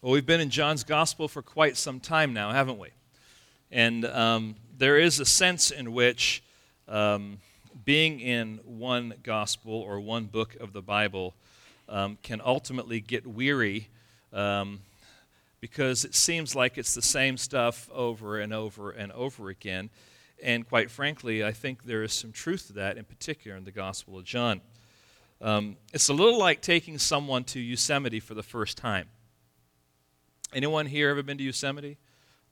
Well, we've been in John's Gospel for quite some time now, haven't we? And um, there is a sense in which um, being in one gospel or one book of the Bible um, can ultimately get weary um, because it seems like it's the same stuff over and over and over again. And quite frankly, I think there is some truth to that, in particular in the Gospel of John. Um, it's a little like taking someone to Yosemite for the first time. Anyone here ever been to Yosemite?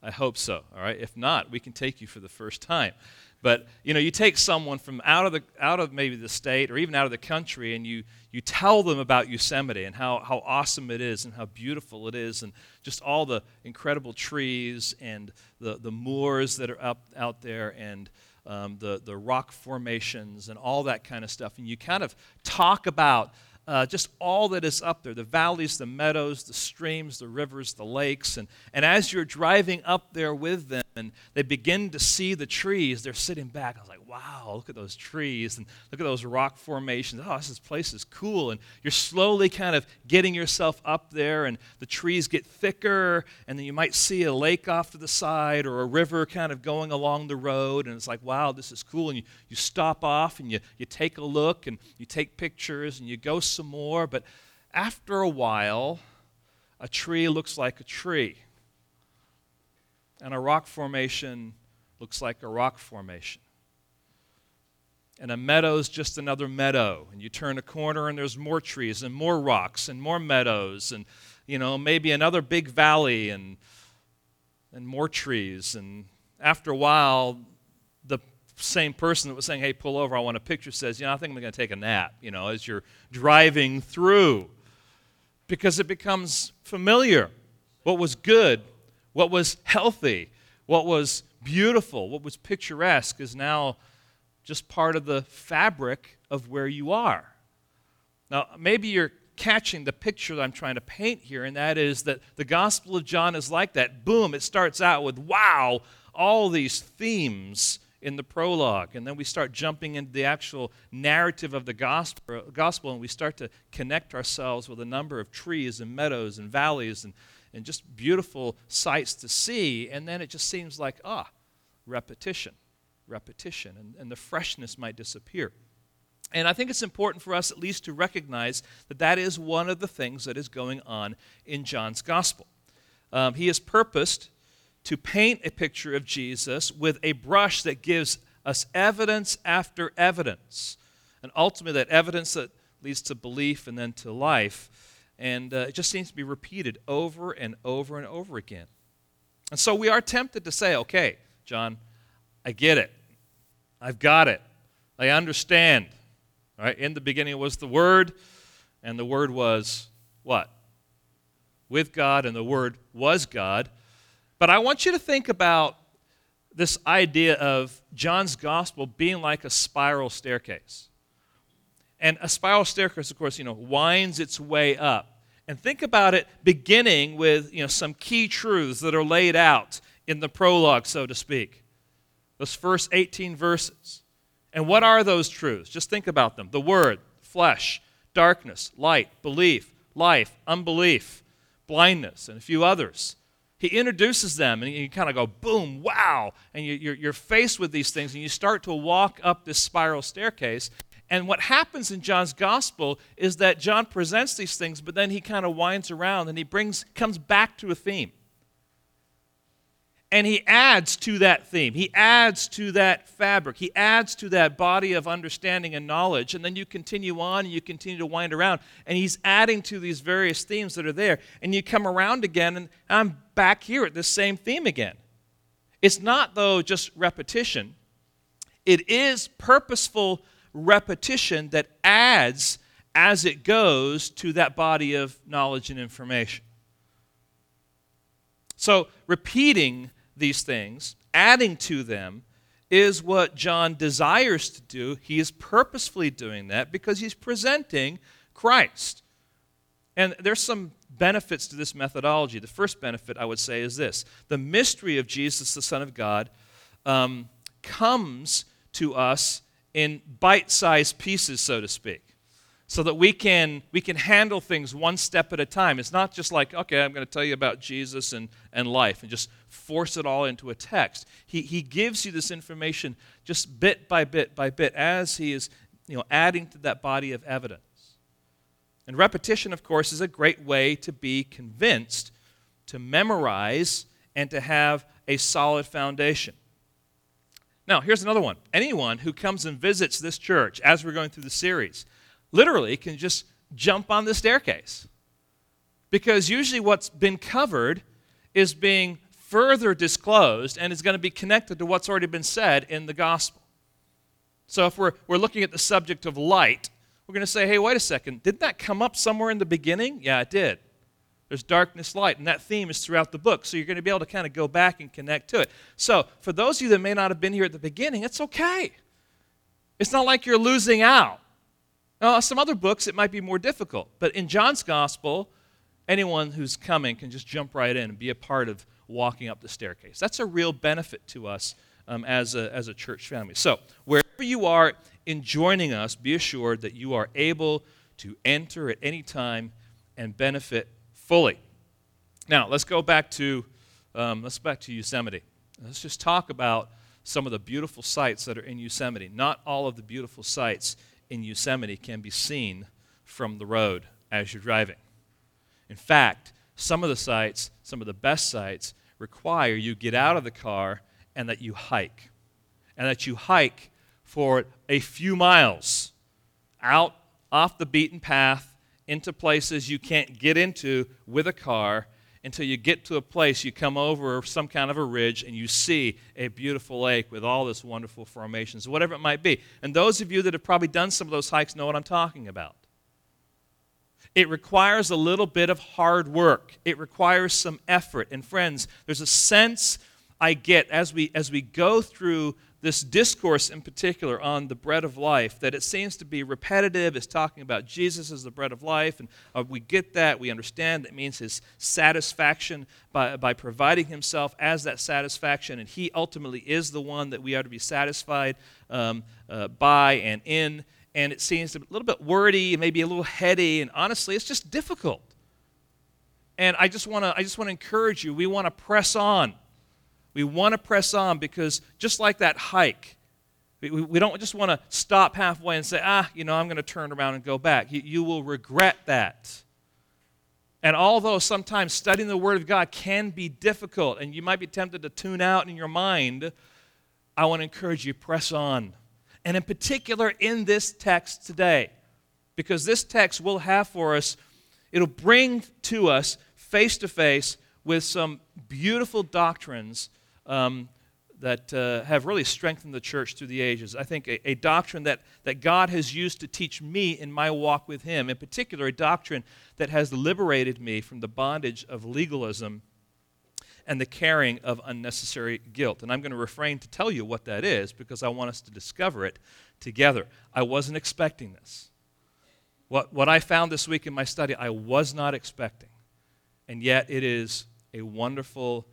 I hope so. All right. If not, we can take you for the first time. But you know, you take someone from out of the out of maybe the state or even out of the country, and you you tell them about Yosemite and how how awesome it is and how beautiful it is, and just all the incredible trees and the the moors that are up out there and um, the the rock formations and all that kind of stuff. And you kind of talk about uh, just all that is up there the valleys, the meadows, the streams, the rivers, the lakes. And, and as you're driving up there with them and they begin to see the trees, they're sitting back. I was like, wow, look at those trees and look at those rock formations. Oh, this place is cool. And you're slowly kind of getting yourself up there, and the trees get thicker, and then you might see a lake off to the side or a river kind of going along the road. And it's like, wow, this is cool. And you, you stop off and you, you take a look and you take pictures and you go some more. But after a while, a tree looks like a tree, and a rock formation looks like a rock formation. And a meadow's just another meadow. And you turn a corner and there's more trees and more rocks and more meadows and you know maybe another big valley and and more trees. And after a while the same person that was saying hey pull over i want a picture says you know i think i'm going to take a nap you know as you're driving through. Because it becomes familiar. What was good what was healthy what was beautiful what was picturesque is now just part of the fabric of where you are. Now, maybe you're catching the picture that I'm trying to paint here, and that is that the Gospel of John is like that. Boom, it starts out with, wow, all these themes in the prologue. And then we start jumping into the actual narrative of the gospel, gospel and we start to connect ourselves with a number of trees and meadows and valleys and, and just beautiful sights to see. And then it just seems like, ah, repetition repetition, and, and the freshness might disappear. And I think it's important for us at least to recognize that that is one of the things that is going on in John's gospel. Um, he has purposed to paint a picture of Jesus with a brush that gives us evidence after evidence, and ultimately that evidence that leads to belief and then to life. And uh, it just seems to be repeated over and over and over again. And so we are tempted to say, okay, John, I get it. I've got it. I understand. All right? In the beginning was the Word, and the Word was what? With God, and the Word was God. But I want you to think about this idea of John's gospel being like a spiral staircase. And a spiral staircase, of course, you know, winds its way up. And think about it beginning with, you know, some key truths that are laid out in the prologue, so to speak those first 18 verses. And what are those truths? Just think about them the Word, flesh, darkness, light, belief, life, unbelief, blindness, and a few others. He introduces them, and you kind of go, boom, wow. And you, are faced with these things, and you start to walk up this spiral staircase. And what happens in John's gospel is that John presents these things, but then he kind of winds around and he brings comes back to a theme and he adds to that theme. He adds to that fabric. He adds to that body of understanding and knowledge. And then you continue on and you continue to wind around. And he's adding to these various themes that are there. And you come around again, and I'm back here at this same theme again. It's not, though, just repetition, it is purposeful repetition that adds as it goes to that body of knowledge and information. So, repeating these things, adding to them, is what John desires to do. He is purposefully doing that because he's presenting Christ. And there's some benefits to this methodology. The first benefit, I would say, is this the mystery of Jesus, the Son of God, um, comes to us in bite sized pieces, so to speak. so that we can we can handle things one step at a time. It's not just like okay i'm going to tell you about jesus and, and life and just force it all into a text. He, he gives you this information just bit by bit by bit as he is you know adding to that body of evidence. And repetition of course is a great way to be convinced to memorize and to have a solid foundation now here's another one anyone who comes and visits this church as we're going through the series literally can just jump on the staircase. Because usually what's been covered is being further disclosed and is going to be connected to what's already been said in the gospel. So if we're, we're looking at the subject of light, we're going to say, hey, wait a second, didn't that come up somewhere in the beginning? Yeah, it did. There's darkness, light, and that theme is throughout the book. So you're going to be able to kind of go back and connect to it. So for those of you that may not have been here at the beginning, it's okay. It's not like you're losing out. Now, some other books, it might be more difficult. But in John's gospel, anyone who's coming can just jump right in and be a part of walking up the staircase. That's a real benefit to us um, as, a, as a church family. So, wherever you are in joining us, be assured that you are able to enter at any time and benefit fully. Now, let's go back to, um, let's back to Yosemite. Let's just talk about some of the beautiful sights that are in Yosemite. Not all of the beautiful sights in Yosemite can be seen from the road as you're driving. In fact, some of the sites, some of the best sites, require you get out of the car and that you hike. And that you hike for a few miles out off the beaten path into places you can't get into with a car until you get to a place, you come over some kind of a ridge, and you see a beautiful lake with all this wonderful formations, whatever it might be. And those of you that have probably done some of those hikes know what I'm talking about. It requires a little bit of hard work. It requires some effort. And friends, there's a sense I get as we as we go through this discourse in particular on the bread of life that it seems to be repetitive. It's talking about Jesus as the bread of life, and uh, we get that. We understand that means his satisfaction by, by providing himself as that satisfaction, and he ultimately is the one that we are to be satisfied um, uh, by and in. And it seems a little bit wordy, maybe a little heady, and honestly, it's just difficult. And I just want to I just want to encourage you. We want to press on we want to press on because just like that hike, we, we don't just want to stop halfway and say, ah, you know, I'm going to turn around and go back. You, you will regret that. And although sometimes studying the Word of God can be difficult and you might be tempted to tune out in your mind, I want to encourage you press on. And in particular, in this text today, because this text will have for us, it'll bring to us face to face with some beautiful doctrines um, that uh, have really strengthened the church through the ages. I think a, a, doctrine that, that God has used to teach me in my walk with Him, in particular, a doctrine that has liberated me from the bondage of legalism and the carrying of unnecessary guilt. And I'm going to refrain to tell you what that is because I want us to discover it together. I wasn't expecting this. What, what I found this week in my study, I was not expecting. And yet, it is a wonderful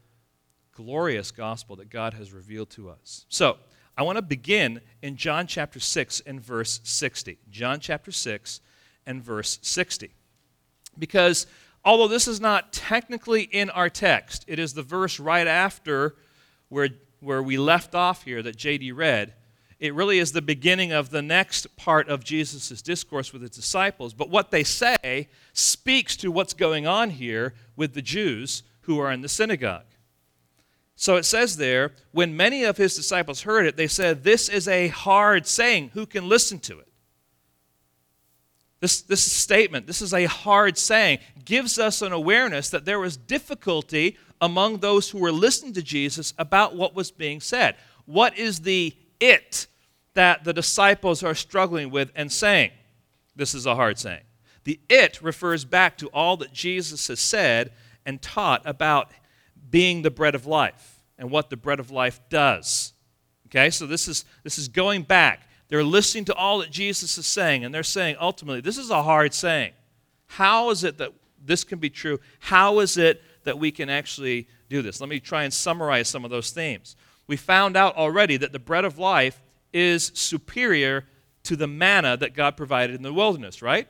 glorious gospel that God has revealed to us. So, I want to begin in John chapter 6 and verse 60. John chapter 6 and verse 60. Because although this is not technically in our text, it is the verse right after where, where we left off here that JD read. It really is the beginning of the next part of Jesus' discourse with his disciples. But what they say speaks to what's going on here with the Jews who are in the synagogue. So it says there, when many of his disciples heard it, they said, This is a hard saying. Who can listen to it? This, this statement, this is a hard saying, gives us an awareness that there was difficulty among those who were listening to Jesus about what was being said. What is the it that the disciples are struggling with and saying? This is a hard saying. The it refers back to all that Jesus has said and taught about being the bread of life and what the bread of life does. Okay, so this is this is going back. They're listening to all that Jesus is saying, and they're saying ultimately, this is a hard saying. How is it that this can be true? How is it that we can actually do this? Let me try and summarize some of those themes. We found out already that the bread of life is superior to the manna that God provided in the wilderness, right?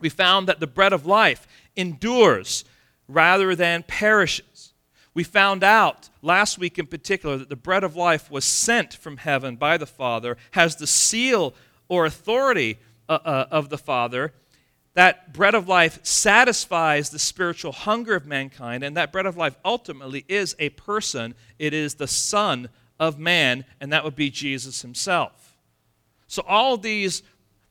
We found that the bread of life endures rather than perishes. We found out last week in particular that the bread of life was sent from heaven by the Father, has the seal or authority uh, uh, of the Father. That bread of life satisfies the spiritual hunger of mankind, and that bread of life ultimately is a person. It is the Son of Man, and that would be Jesus himself. So, all these,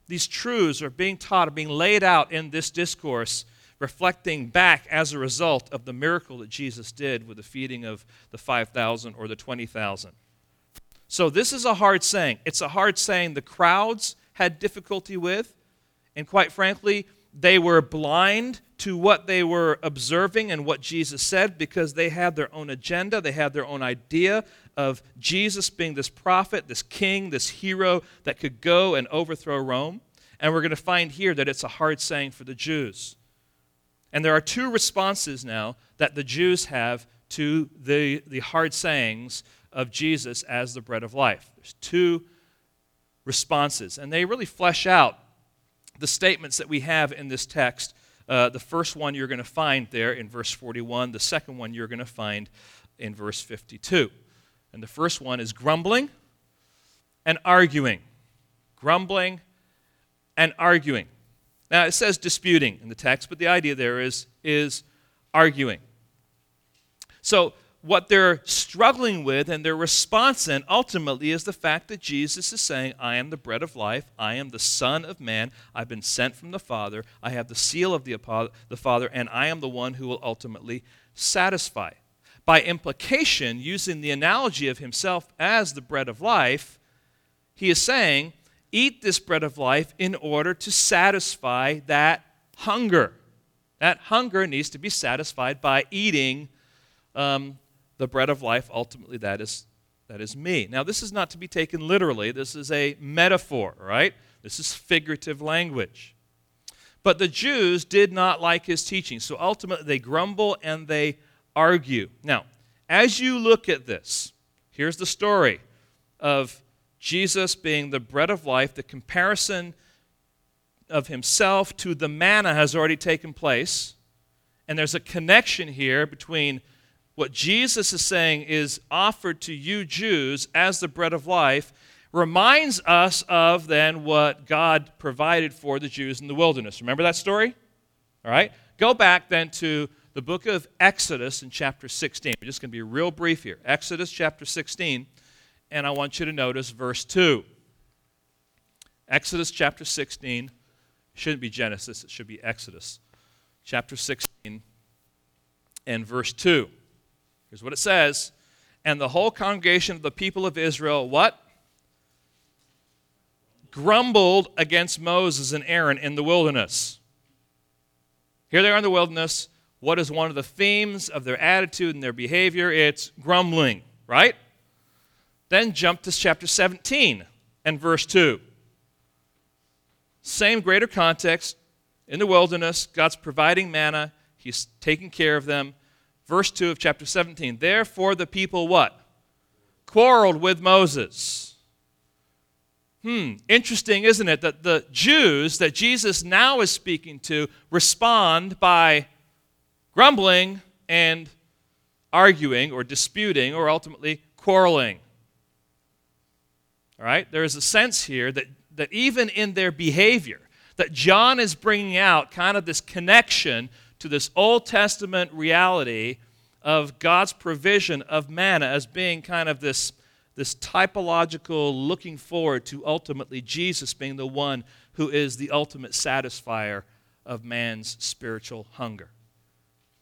these truths are being taught, are being laid out in this discourse reflecting back as a result of the miracle that Jesus did with the feeding of the 5,000 or the 20,000. So, this is a hard saying. It's a hard saying the crowds had difficulty with, and quite frankly, they were blind to what they were observing and what Jesus said because they had their own agenda. They had their own idea of Jesus being this prophet, this king, this hero that could go and overthrow Rome. And we're going to find here that it's a hard saying for the Jews. And there are two responses now that the Jews have to the, the hard sayings of Jesus as the bread of life. There's two responses, and they really flesh out the statements that we have in this text. Uh, the first one you're going to find there in verse 41, the second one you're going to find in verse 52. And the first one is grumbling and arguing. Grumbling and arguing. Now, it says disputing in the text, but the idea there is, is arguing. So, what they're struggling with and their response then ultimately is the fact that Jesus is saying, I am the bread of life. I am the Son of Man. I've been sent from the Father. I have the seal of the, the Father, and I am the one who will ultimately satisfy. By implication, using the analogy of himself as the bread of life, he is saying, eat this bread of life in order to satisfy that hunger. That hunger needs to be satisfied by eating um, the bread of life. Ultimately, that is, that is me. Now, this is not to be taken literally, this is a metaphor, right? This is figurative language. But the Jews did not like his teaching, so ultimately they grumble and they argue. Now, as you look at this, here's the story of Jesus being the bread of life, the comparison of himself to the manna has already taken place. And there's a connection here between what Jesus is saying is offered to you Jews as the bread of life, reminds us of then what God provided for the Jews in the wilderness. Remember that story? All right? Go back then to the book of Exodus in chapter 16. We're just going to be real brief here. Exodus chapter 16 and I want you to notice verse 2. Exodus chapter 16. Shouldn't be Genesis, it should be Exodus. Chapter 16 and verse 2. Here's what it says. And the whole congregation of the people of Israel, what? Grumbled against Moses and Aaron in the wilderness. Here they are in the wilderness. What is one of the themes of their attitude and their behavior? It's grumbling, right? Then jump to chapter 17 and verse 2. Same greater context. In the wilderness, God's providing manna, He's taking care of them. Verse 2 of chapter 17. Therefore, the people what? Quarreled with Moses. Hmm, interesting, isn't it, that the Jews that Jesus now is speaking to respond by grumbling and arguing or disputing or ultimately quarreling. All right? There is a sense here that, that even in their behavior, that John is bringing out kind of this connection to this Old Testament reality of God's provision of manna as being kind of this, this typological looking forward to ultimately Jesus being the one who is the ultimate satisfier of man's spiritual hunger.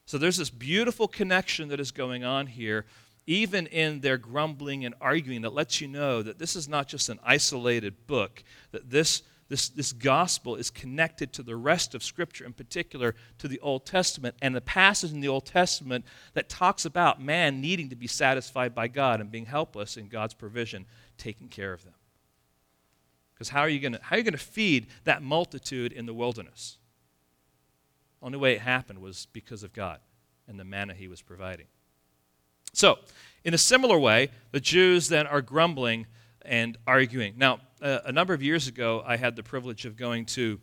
So there's this beautiful connection that is going on here even in their grumbling and arguing, that lets you know that this is not just an isolated book, that this, this, this gospel is connected to the rest of Scripture, in particular to the Old Testament, and the passage in the Old Testament that talks about man needing to be satisfied by God and being helpless in God's provision, taking care of them. Because how are you going to feed that multitude in the wilderness? Only way it happened was because of God and the manna he was providing. So, in a similar way, the Jews then are grumbling and arguing. Now, uh, a number of years ago, I had the privilege of going to,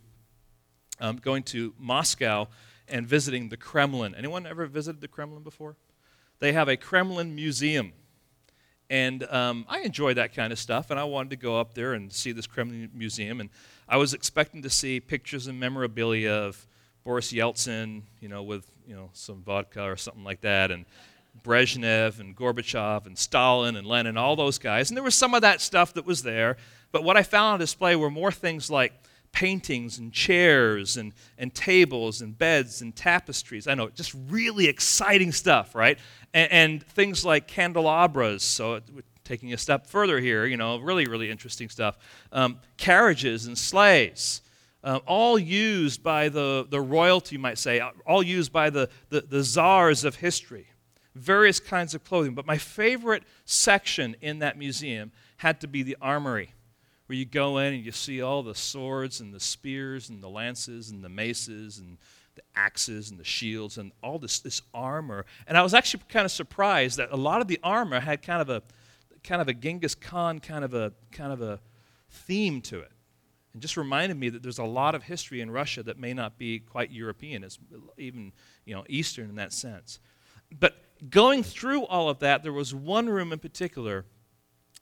um, going to Moscow and visiting the Kremlin. Anyone ever visited the Kremlin before? They have a Kremlin museum. And um, I enjoy that kind of stuff, and I wanted to go up there and see this Kremlin museum. And I was expecting to see pictures and memorabilia of Boris Yeltsin, you know, with you know some vodka or something like that, and Brezhnev and Gorbachev and Stalin and Lenin, all those guys. And there was some of that stuff that was there. But what I found on display were more things like paintings and chairs and, and tables and beds and tapestries. I know, just really exciting stuff, right? And, and things like candelabras. So, taking a step further here, you know, really, really interesting stuff. Um, carriages and sleighs. Uh, all used by the, the royalty, you might say, all used by the, the, the czars of history various kinds of clothing. But my favorite section in that museum had to be the armory, where you go in and you see all the swords and the spears and the lances and the maces and the axes and the shields and all this, this armor. And I was actually kind of surprised that a lot of the armor had kind of a kind of a Genghis Khan kind of a kind of a theme to it. And just reminded me that there's a lot of history in Russia that may not be quite European, as even you know Eastern in that sense. But going through all of that, there was one room in particular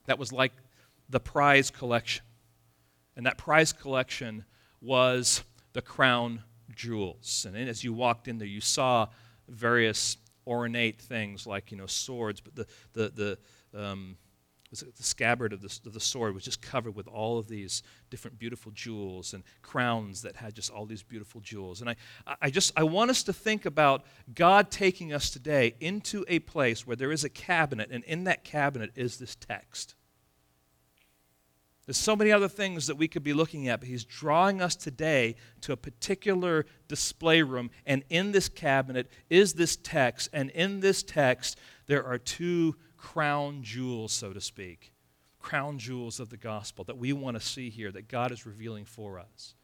that was like the prize collection. And that prize collection was the crown jewels. And as you walked in there, you saw various ornate things like, you know, swords, but the, the, the, um, the scabbard of the, of the sword was just covered with all of these different beautiful jewels and crowns that had just all these beautiful jewels. And I, I just I want us to think about God taking us today into a place where there is a cabinet, and in that cabinet is this text. There's so many other things that we could be looking at, but he's drawing us today to a particular display room, and in this cabinet is this text, and in this text there are two crown jewels, so to speak, crown jewels of the gospel that we want to see here that God is revealing for us.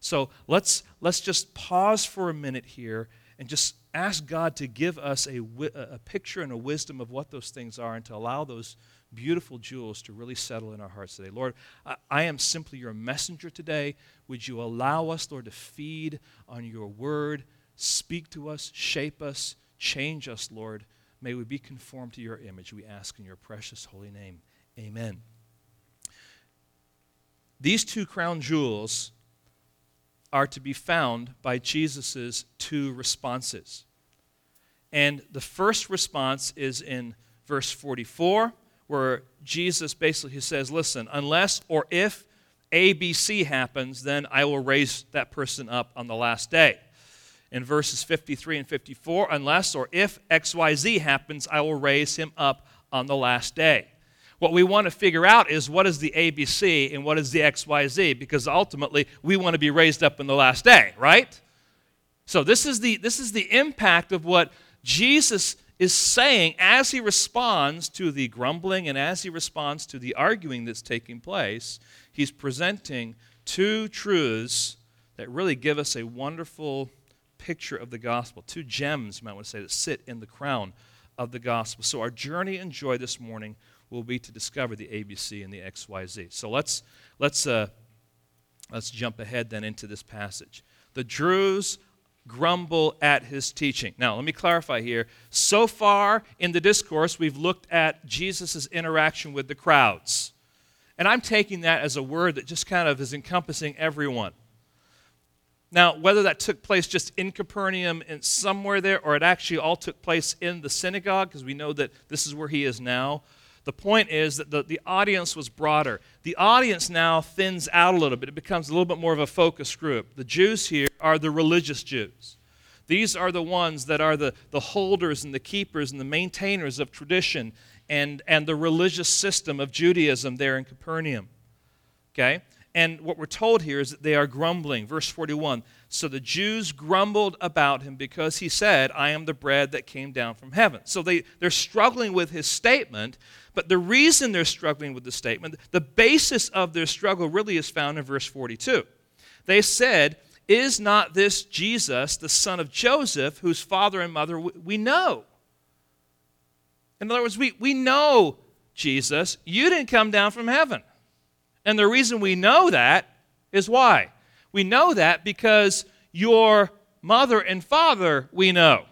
So let's, let's just pause for a minute here and just ask God to give us a, a picture and a wisdom of what those things are and to allow those beautiful jewels to really settle in our hearts today. Lord, I, I, am simply your messenger today. Would you allow us, Lord, to feed on your word, speak to us, shape us, change us, Lord, May we be conformed to your image, we ask in your precious holy name. Amen. These two crown jewels are to be found by Jesus' two responses. And the first response is in verse 44, where Jesus basically says, Listen, unless or if ABC happens, then I will raise that person up on the last day in verses 53 and 54 unless or if XYZ happens, I will raise him up on the last day. What we want to figure out is what is the ABC and what is the XYZ because ultimately we want to be raised up in the last day, right? So this is the this is the impact of what Jesus is saying as he responds to the grumbling and as he responds to the arguing that's taking place. He's presenting two truths that really give us a wonderful picture of the gospel, two gems, you might want to say, that sit in the crown of the gospel. So, our journey and joy this morning will be to discover the ABC and the XYZ. So, let's, let's, uh, let's jump ahead then into this passage. The Jews grumble at his teaching. Now, let me clarify here. So far in the discourse, we've looked at Jesus' interaction with the crowds. And I'm taking that as a word that just kind of is encompassing everyone. Now, whether that took place just in Capernaum and somewhere there, or it actually all took place in the synagogue, because we know that this is where he is now, the point is that the, the audience was broader. The audience now thins out a little bit. It becomes a little bit more of a focus group. The Jews here are the religious Jews. These are the ones that are the, the holders and the keepers and the maintainers of tradition and, and the religious system of Judaism there in Capernaum. Okay? And what we're told here is that they are grumbling. Verse 41 So the Jews grumbled about him because he said, I am the bread that came down from heaven. So they, they're struggling with his statement, but the reason they're struggling with the statement, the basis of their struggle really is found in verse 42. They said, Is not this Jesus, the son of Joseph, whose father and mother we know? In other words, we, we know Jesus. You didn't come down from heaven. And the reason we know that is why? We know that because your mother and father we know.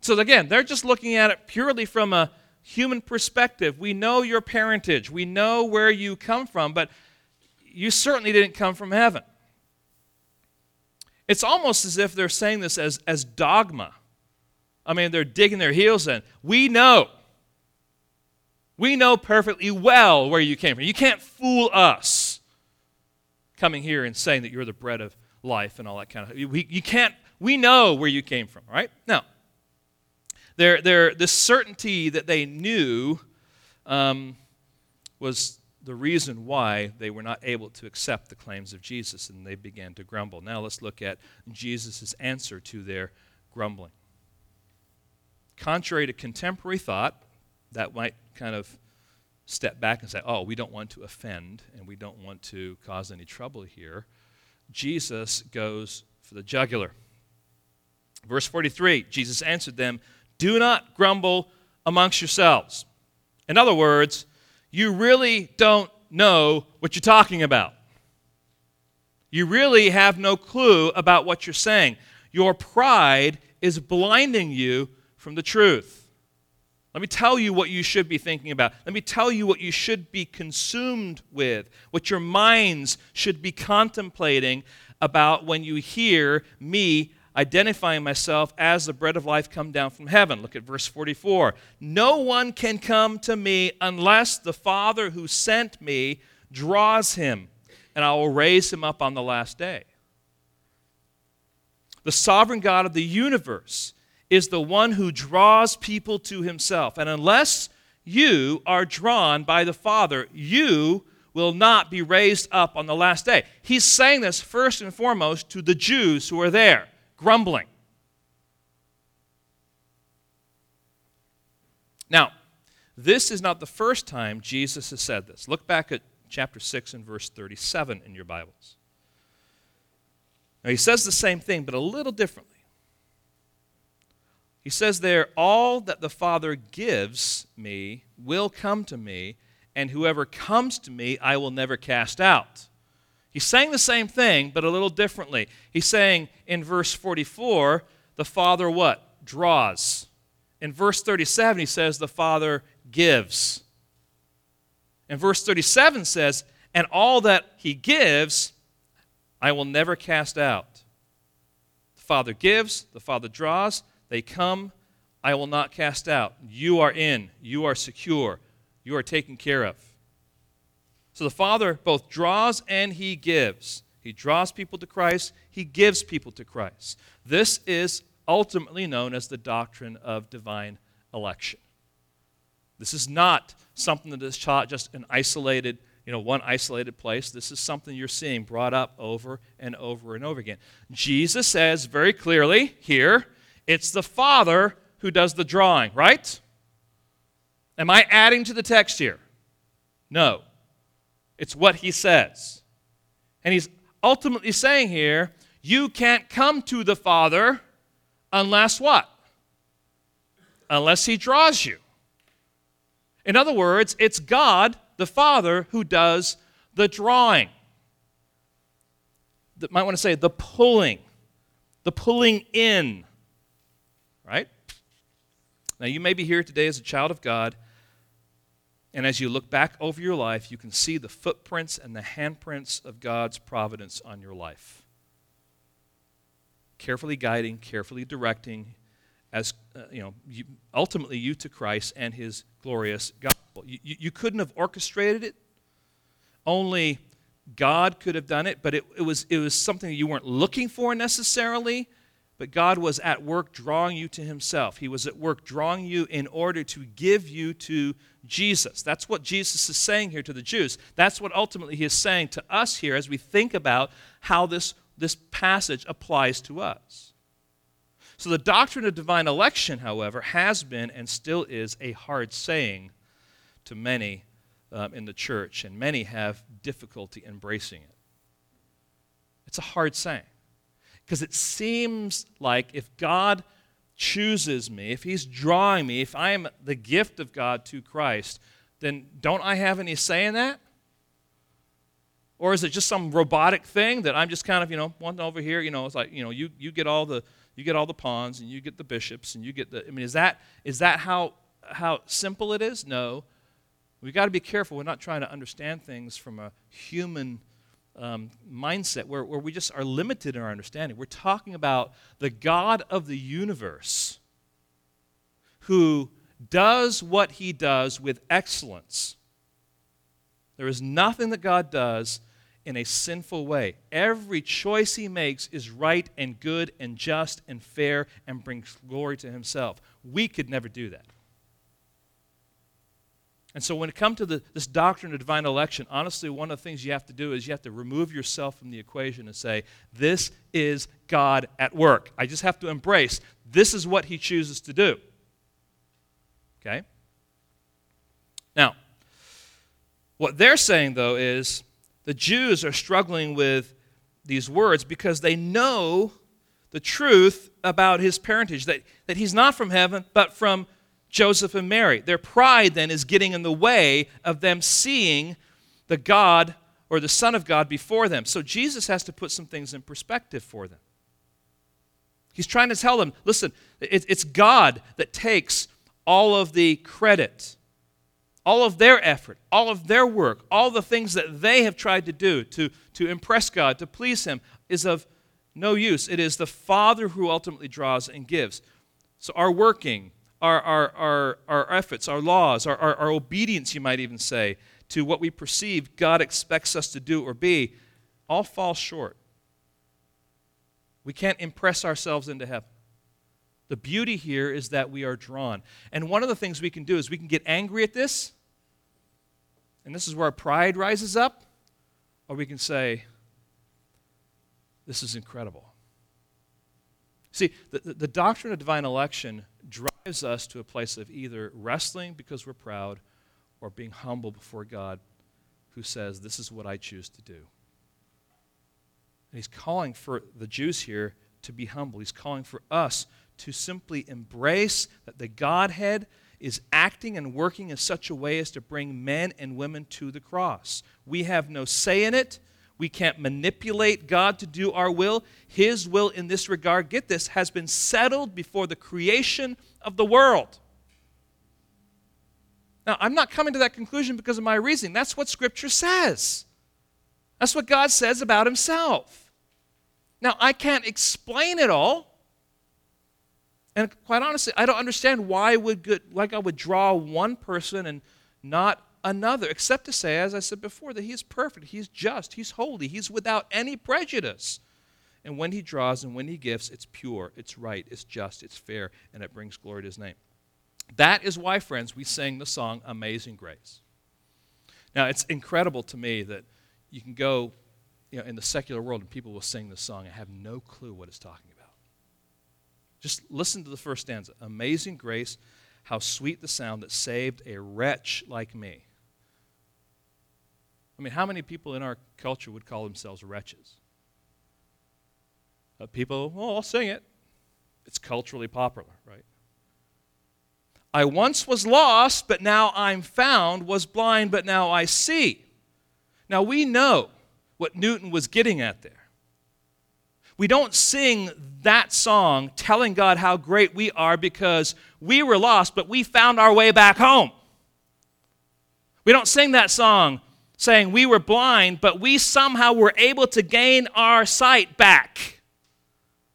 So again, they're just looking at it purely from a human perspective. We know your parentage, we know where you come from, but you certainly didn't come from heaven. It's almost as if they're saying this as, as dogma. I mean, they're digging their heels in. We know. We know perfectly well where you came from. You can't fool us coming here and saying that you're the bread of life and all that kind of we, you can't we know where you came from right? Now there there this certainty that they knew um, was the reason why they were not able to accept the claims of jesus and they began to grumble. Now let's look at jesus' answer to their grumbling. Contrary to contemporary thought that might kind of step back and say, oh, we don't want to offend and we don't want to cause any trouble here, Jesus goes for the jugular. Verse 43 Jesus answered them, Do not grumble amongst yourselves. In other words, you really don't know what you're talking about. You really have no clue about what you're saying. Your pride is blinding you from the truth. Let me tell you what you should be thinking about. Let me tell you what you should be consumed with, what your minds should be contemplating about when you hear me identifying myself as the bread of life come down from heaven. Look at verse 44. No one can come to me unless the Father who sent me draws him, and I will raise him up on the last day. The sovereign God of the universe is the one who draws people to himself. And unless you are drawn by the Father, you will not be raised up on the last day. He's saying this first and foremost to the Jews who are there, grumbling. Now, this is not the first time Jesus has said this. Look back at chapter 6 and verse 37 in your Bibles. Now, he says the same thing, but a little differently. He says there, All that the Father gives me will come to me, and whoever comes to me I will never cast out. He's saying the same thing, but a little differently. He's saying in verse 44, the Father what? Draws. In verse 37, he says the Father gives. And verse 37 says, And all that he gives, I will never cast out. The Father gives, the Father draws, they come, I will not cast out. You are in, you are secure, you are taken care of. So the Father both draws and He gives. He draws people to Christ, He gives people to Christ. This is ultimately known as the doctrine of divine election. This is not something that is taught just in isolated, you know, one isolated place. This is something you're seeing brought up over and over and over again. Jesus says very clearly here it's the Father who does the drawing, right? Am I adding to the text here? No. It's what he says. And he's ultimately saying here, you can't come to the Father unless what? Unless he draws you. In other words, it's God, the Father, who does the drawing. That might want to say the pulling, the pulling in? Now, you may be here today as a child of God, and as you look back over your life, you can see the footprints and the handprints of God's providence on your life. Carefully guiding, carefully directing, as uh, you know, you, ultimately you to Christ and His glorious gospel. You, you, couldn't have orchestrated it. Only God could have done it, but it, it, was, it was something you weren't looking for necessarily, but God was at work drawing you to Himself. He was at work drawing you in order to give you to Jesus. That's what Jesus is saying here to the Jews. That's what ultimately He is saying to us here as we think about how this, this passage applies to us. So, the doctrine of divine election, however, has been and still is a hard saying to many um, in the church, and many have difficulty embracing it. It's a hard saying. Because it seems like if God chooses me, if He's drawing me, if I am the gift of God to Christ, then don't I have any say in that? Or is it just some robotic thing that I'm just kind of, you know, one over here, you know, it's like, you know, you, you get all the you get all the pawns and you get the bishops and you get the I mean, is that is that how how simple it is? No. We've got to be careful. We're not trying to understand things from a human um, mindset where, where we just are limited in our understanding. We're talking about the God of the universe who does what he does with excellence. There is nothing that God does in a sinful way. Every choice he makes is right and good and just and fair and brings glory to himself. We could never do that. And so, when it comes to the, this doctrine of divine election, honestly, one of the things you have to do is you have to remove yourself from the equation and say, This is God at work. I just have to embrace this is what He chooses to do. Okay? Now, what they're saying, though, is the Jews are struggling with these words because they know the truth about his parentage, that, that he's not from heaven, but from Joseph and Mary. Their pride then is getting in the way of them seeing the God or the Son of God before them. So Jesus has to put some things in perspective for them. He's trying to tell them listen, it's God that takes all of the credit, all of their effort, all of their work, all the things that they have tried to do to, to impress God, to please Him, is of no use. It is the Father who ultimately draws and gives. So our working, our, our, our, our efforts, our laws, our, our, our obedience, you might even say, to what we perceive God expects us to do or be, all fall short. We can't impress ourselves into heaven. The beauty here is that we are drawn. And one of the things we can do is we can get angry at this, and this is where our pride rises up, or we can say, This is incredible. See, the, the, the doctrine of divine election drives us to a place of either wrestling because we're proud or being humble before God who says, This is what I choose to do. And he's calling for the Jews here to be humble. He's calling for us to simply embrace that the Godhead is acting and working in such a way as to bring men and women to the cross. We have no say in it. We can't manipulate God to do our will. His will in this regard, get this, has been settled before the creation of the world. Now, I'm not coming to that conclusion because of my reasoning. That's what Scripture says. That's what God says about Himself. Now, I can't explain it all. And quite honestly, I don't understand why would like I would draw one person and not another, except to say, as I said before, that he is perfect, he's just, he's holy, he's without any prejudice. And when he draws and when he gives, it's pure, it's right, it's just, it's fair, and it brings glory to his name. That is why, friends, we sing the song Amazing Grace. Now, it's incredible to me that you can go you know, in the secular world and people will sing this song and have no clue what it's talking about. Just listen to the first stanza Amazing Grace, how sweet the sound that saved a wretch like me. I mean, how many people in our culture would call themselves wretches? Uh, people, well, I'll sing it. It's culturally popular, right? I once was lost, but now I'm found, was blind, but now I see. Now we know what Newton was getting at there. We don't sing that song telling God how great we are because we were lost, but we found our way back home. We don't sing that song saying we were blind, but we somehow were able to gain our sight back.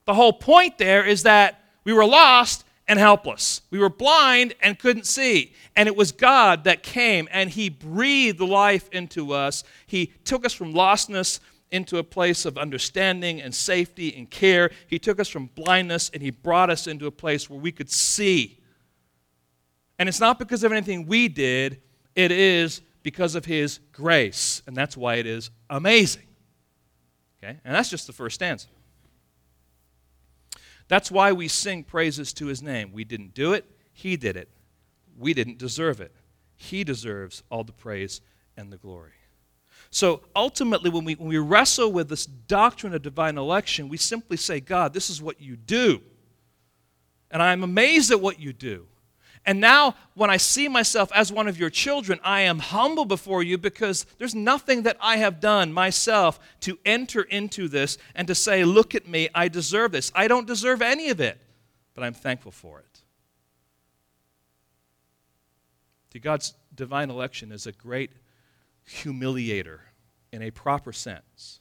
The whole point there is that we were lost and helpless. We were blind and couldn't see. And it was God that came and He breathed life into us. He took us from lostness into a place of understanding and safety and care. He took us from blindness and He brought us into a place where we could see. And it's not because of anything we did, it is because of his grace. And that's why it is amazing. Okay? And that's just the first stanza. That's why we sing praises to his name. We didn't do it, he did it. We didn't deserve it. He deserves all the praise and the glory. So ultimately, when we, when we wrestle with this doctrine of divine election, we simply say, God, this is what you do. And I'm amazed at what you do. And now, when I see myself as one of your children, I am humble before you because there's nothing that I have done myself to enter into this and to say, Look at me, I deserve this. I don't deserve any of it, but I'm thankful for it. God's divine election is a great humiliator in a proper sense,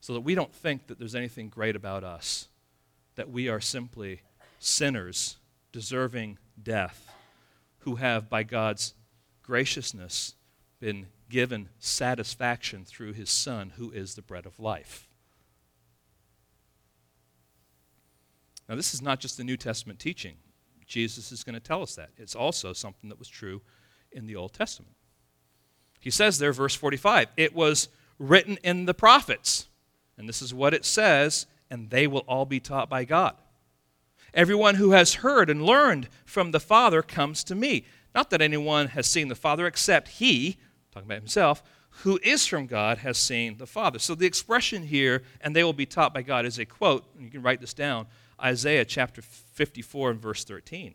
so that we don't think that there's anything great about us, that we are simply sinners deserving death, who have, by God's graciousness, been given satisfaction through his Son, who is the bread of life. Now, this is not just the New Testament teaching. Jesus is going to tell us that. It's also something that was true in the Old Testament. He says there, verse 45, it was written in the prophets. And this is what it says, and they will all be taught by God. Everyone who has heard and learned from the Father comes to me. Not that anyone has seen the Father except he, talking about himself, who is from God has seen the Father. So the expression here, and they will be taught by God, is a quote, and you can write this down Isaiah chapter 54 and verse 13.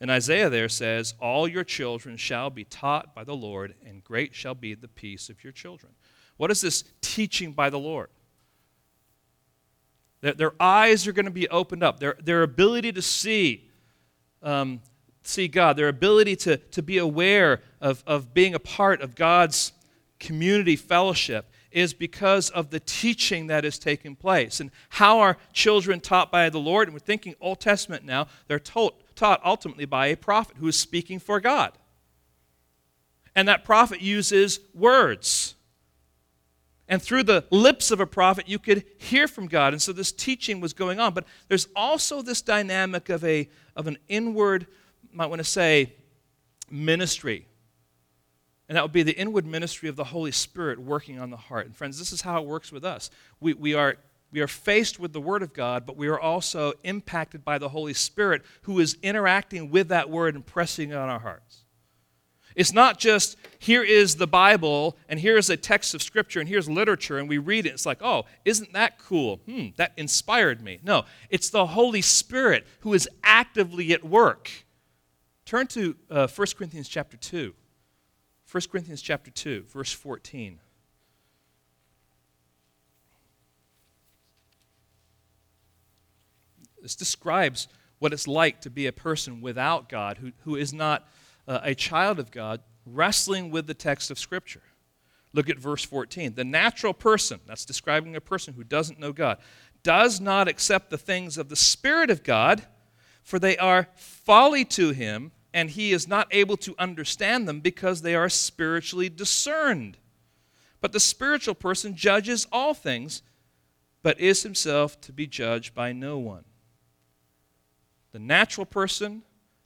And Isaiah there says, All your children shall be taught by the Lord, and great shall be the peace of your children. What is this teaching by the Lord? Their, their eyes are going to be opened up. Their, their ability to see, um, see God, their ability to, to be aware of, of being a part of God's community fellowship is because of the teaching that is taking place. And how are children taught by the Lord? And we're thinking Old Testament now, they're taught, taught ultimately by a prophet who is speaking for God. And that prophet uses words. And through the lips of a prophet, you could hear from God. And so this teaching was going on. But there's also this dynamic of, a, of an inward, might want to say, ministry. And that would be the inward ministry of the Holy Spirit working on the heart. And friends, this is how it works with us. We, we, are, we are faced with the Word of God, but we are also impacted by the Holy Spirit who is interacting with that Word and pressing it on our hearts. It's not just here is the Bible and here is a text of Scripture and here's literature and we read it. It's like, oh, isn't that cool? Hmm, that inspired me. No, it's the Holy Spirit who is actively at work. Turn to uh, 1 Corinthians chapter 2. 1 Corinthians chapter 2, verse 14. This describes what it's like to be a person without God, who, who is not uh, a child of God wrestling with the text of Scripture. Look at verse 14. The natural person, that's describing a person who doesn't know God, does not accept the things of the Spirit of God, for they are folly to him, and he is not able to understand them because they are spiritually discerned. But the spiritual person judges all things, but is himself to be judged by no one. The natural person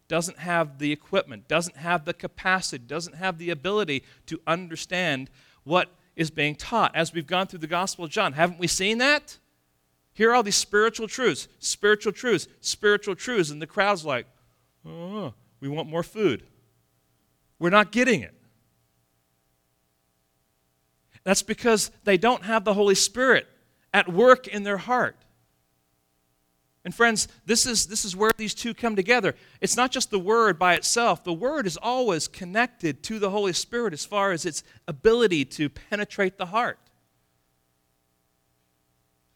doesn't have the equipment, doesn't have the capacity, doesn't have the ability to understand what is being taught. As we've gone through the Gospel of John, haven't we seen that? Here are all these spiritual truths, spiritual truths, spiritual truths, and the crowd's like, oh, we want more food. We're not getting it. That's because they don't have the Holy Spirit at work in their heart. And friends, this is, this is where these two come together. It's not just the Word by itself, the Word is always connected to the Holy Spirit as far as its ability to penetrate the heart.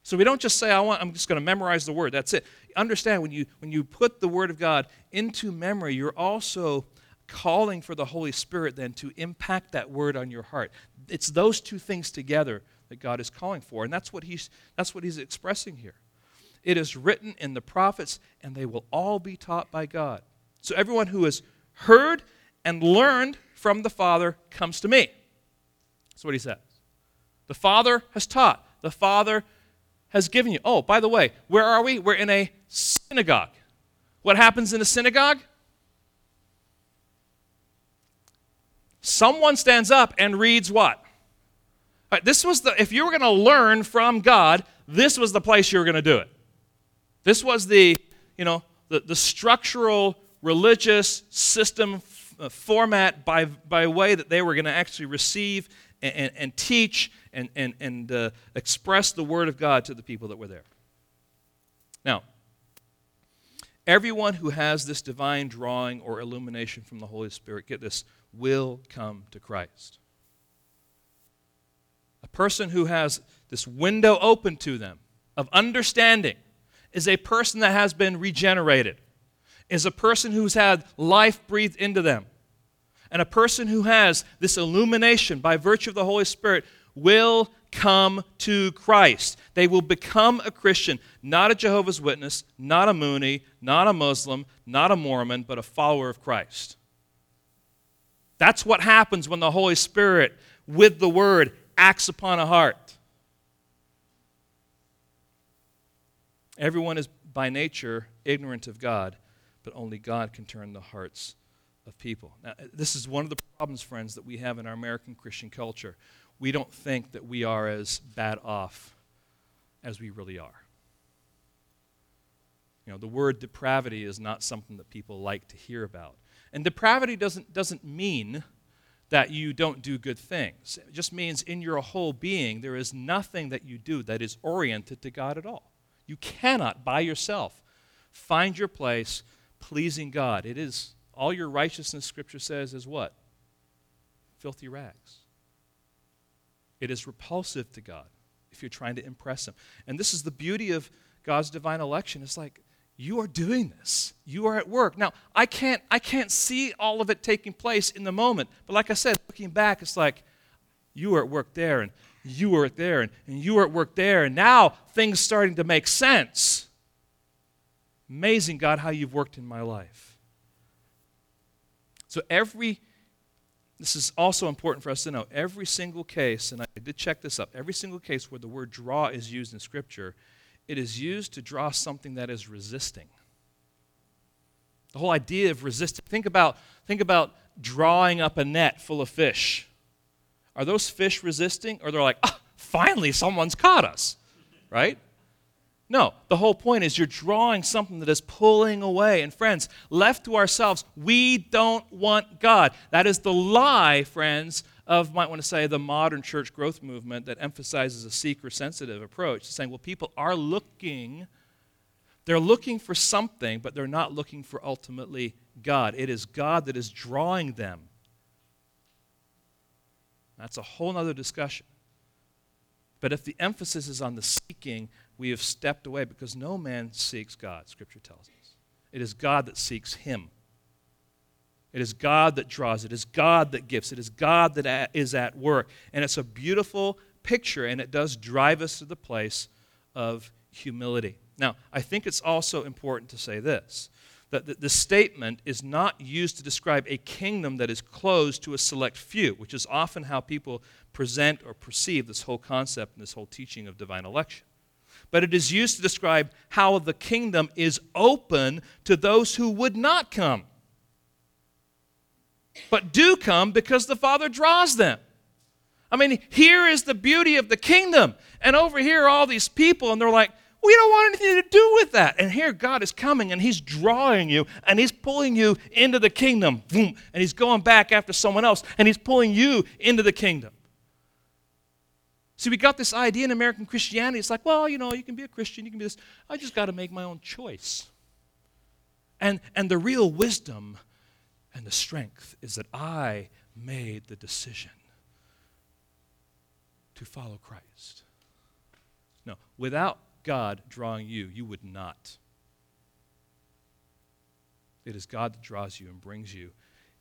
So we don't just say, I want, I'm just going to memorize the Word. That's it. Understand, when you, when you put the Word of God into memory, you're also calling for the Holy Spirit then to impact that Word on your heart. It's those two things together that God is calling for. And that's what he's, that's what he's expressing here. It is written in the prophets, and they will all be taught by God. So everyone who has heard and learned from the Father comes to me. That's what he says. The Father has taught. The Father has given you. Oh, by the way, where are we? We're in a synagogue. What happens in a synagogue? Someone stands up and reads what? Right, this was the if you were going to learn from God, this was the place you were going to do it. This was the, you know, the, the structural religious system uh, format by, by way that they were going to actually receive and, and, and, teach and, and, and uh, express the Word of God to the people that were there. Now, Everyone who has this divine drawing or illumination from the Holy Spirit, get this, will come to Christ. A person who has this window open to them of understanding is a person that has been regenerated, is a person who's had life breathed into them. And a person who has this illumination by virtue of the Holy Spirit will come to Christ. They will become a Christian, not a Jehovah's Witness, not a Moonie, not a Muslim, not a Mormon, but a follower of Christ. That's what happens when the Holy Spirit, with the Word, acts upon a heart. Everyone is by nature ignorant of God, but only God can turn the hearts of people. Now, uh, this is one of the problems, friends, that we have in our American Christian culture. We don't think that we are as bad off as we really are. You know, the word depravity is not something that people like to hear about. And depravity doesn't, doesn't mean that you don't do good things. It just means in your whole being, there is nothing that you do that is oriented to God at all. You cannot, by yourself, find your place pleasing God. It is all your righteousness, Scripture says, is what? Filthy rags. It is repulsive to God if you're trying to impress Him. And this is the beauty of God's divine election. It's like, you are doing this. You are at work. Now, I can't, I can't see all of it taking place in the moment. But like I said, looking back, it's like, you are at work there, and you were there, and, and you were at work there, and now things starting to make sense. Amazing, God, how you've worked in my life. So every this is also important for us to know. Every single case, and I did check this up, every single case where the word draw is used in Scripture, it is used to draw something that is resisting. The whole idea of resisting. Think about, think about drawing up a net full of fish. Are those fish resisting? Or they're like, ah, finally someone's caught us, right? No, the whole point is you're drawing something that is pulling away. And friends, left to ourselves, we don't want God. That is the lie, friends, of, might want to say, the modern church growth movement that emphasizes a seeker sensitive approach, saying, well, people are looking, they're looking for something, but they're not looking for ultimately God. It is God that is drawing them. That's a whole other discussion. But if the emphasis is on the seeking, we have stepped away because no man seeks God, Scripture tells us. It is God that seeks him. It is God that draws. It is God that gives. It is God that is at work. And it's a beautiful picture, and it does drive us to the place of humility. Now, I think it's also important to say this that the, statement is not used to describe a kingdom that is closed to a select few, which is often how people present or perceive this whole concept and this whole teaching of divine election but it is used to describe how the kingdom is open to those who would not come, but do come because the Father draws them. I mean, here is the beauty of the kingdom. And over here are all these people, and they're like, we don't want anything to do with that. And here God is coming and He's drawing you and He's pulling you into the kingdom. Boom. And He's going back after someone else and He's pulling you into the kingdom. See, we got this idea in American Christianity. It's like, well, you know, you can be a Christian, you can be this. I just got to make my own choice. And, and the real wisdom and the strength is that I made the decision to follow Christ. No, without God drawing you, you would not. It is God that draws you and brings you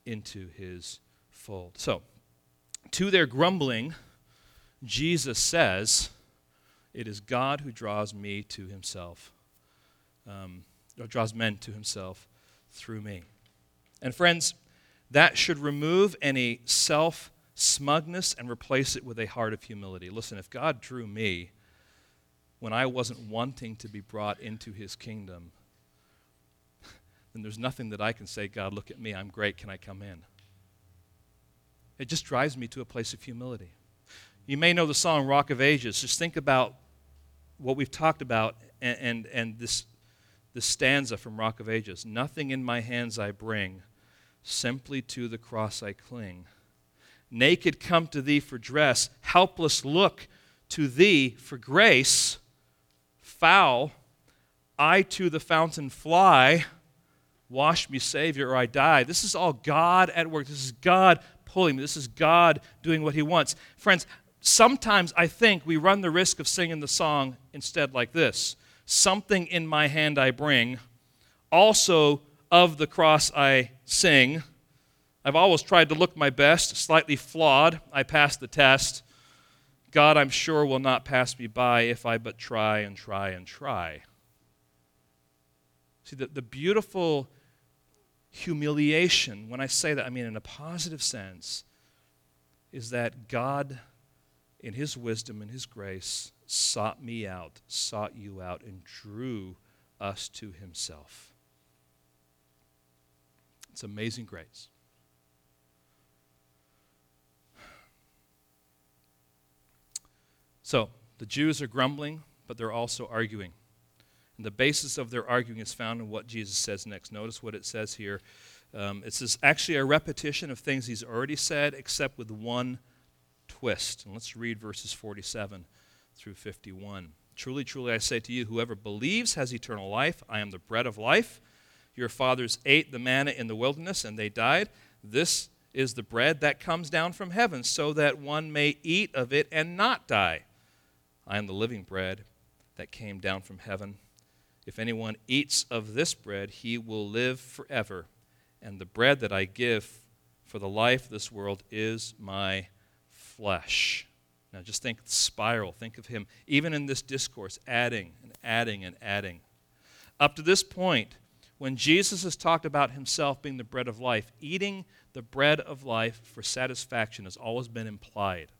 into his fold. So, to their grumbling, Jesus says, It is God who draws me to himself, um, or draws men to himself through me. And friends, that should remove any self smugness and replace it with a heart of humility. Listen, if God drew me when I wasn't wanting to be brought into his kingdom, then there's nothing that I can say, God, look at me, I'm great, can I come in? It just drives me to a place of humility. You may know the song Rock of Ages. Just think about what we've talked about and, and, and this, this stanza from Rock of Ages. Nothing in my hands I bring, simply to the cross I cling. Naked come to thee for dress, helpless look to thee for grace. Foul, I to the fountain fly, wash me, Savior, or I die. This is all God at work. This is God pulling me. This is God doing what He wants. Friends, sometimes I think we run the risk of singing the song instead like this Something in my hand I bring, also of the cross I sing. I've always tried to look my best, slightly flawed. I passed the test. God, I'm sure, will not pass me by if I but try and try and try. See, the, the beautiful humiliation, when I say that, I mean in a positive sense, is that God, in His wisdom and His grace, sought me out, sought you out, and drew us to Himself. It's amazing grace. So, the Jews are grumbling, but they're also arguing. And the basis of their arguing is found in what Jesus says next. Notice what it says here. Um, it's actually a repetition of things he's already said, except with one twist. And let's read verses 47 through 51. Truly, truly, I say to you, whoever believes has eternal life. I am the bread of life. Your fathers ate the manna in the wilderness, and they died. This is the bread that comes down from heaven, so that one may eat of it and not die. I am the living bread that came down from heaven. If anyone eats of this bread, he will live forever. And the bread that I give for the life of this world is my flesh. Now just think spiral. Think of him, even in this discourse, adding and adding and adding. Up to this point, when Jesus has talked about himself being the bread of life, eating the bread of life for satisfaction has always been implied.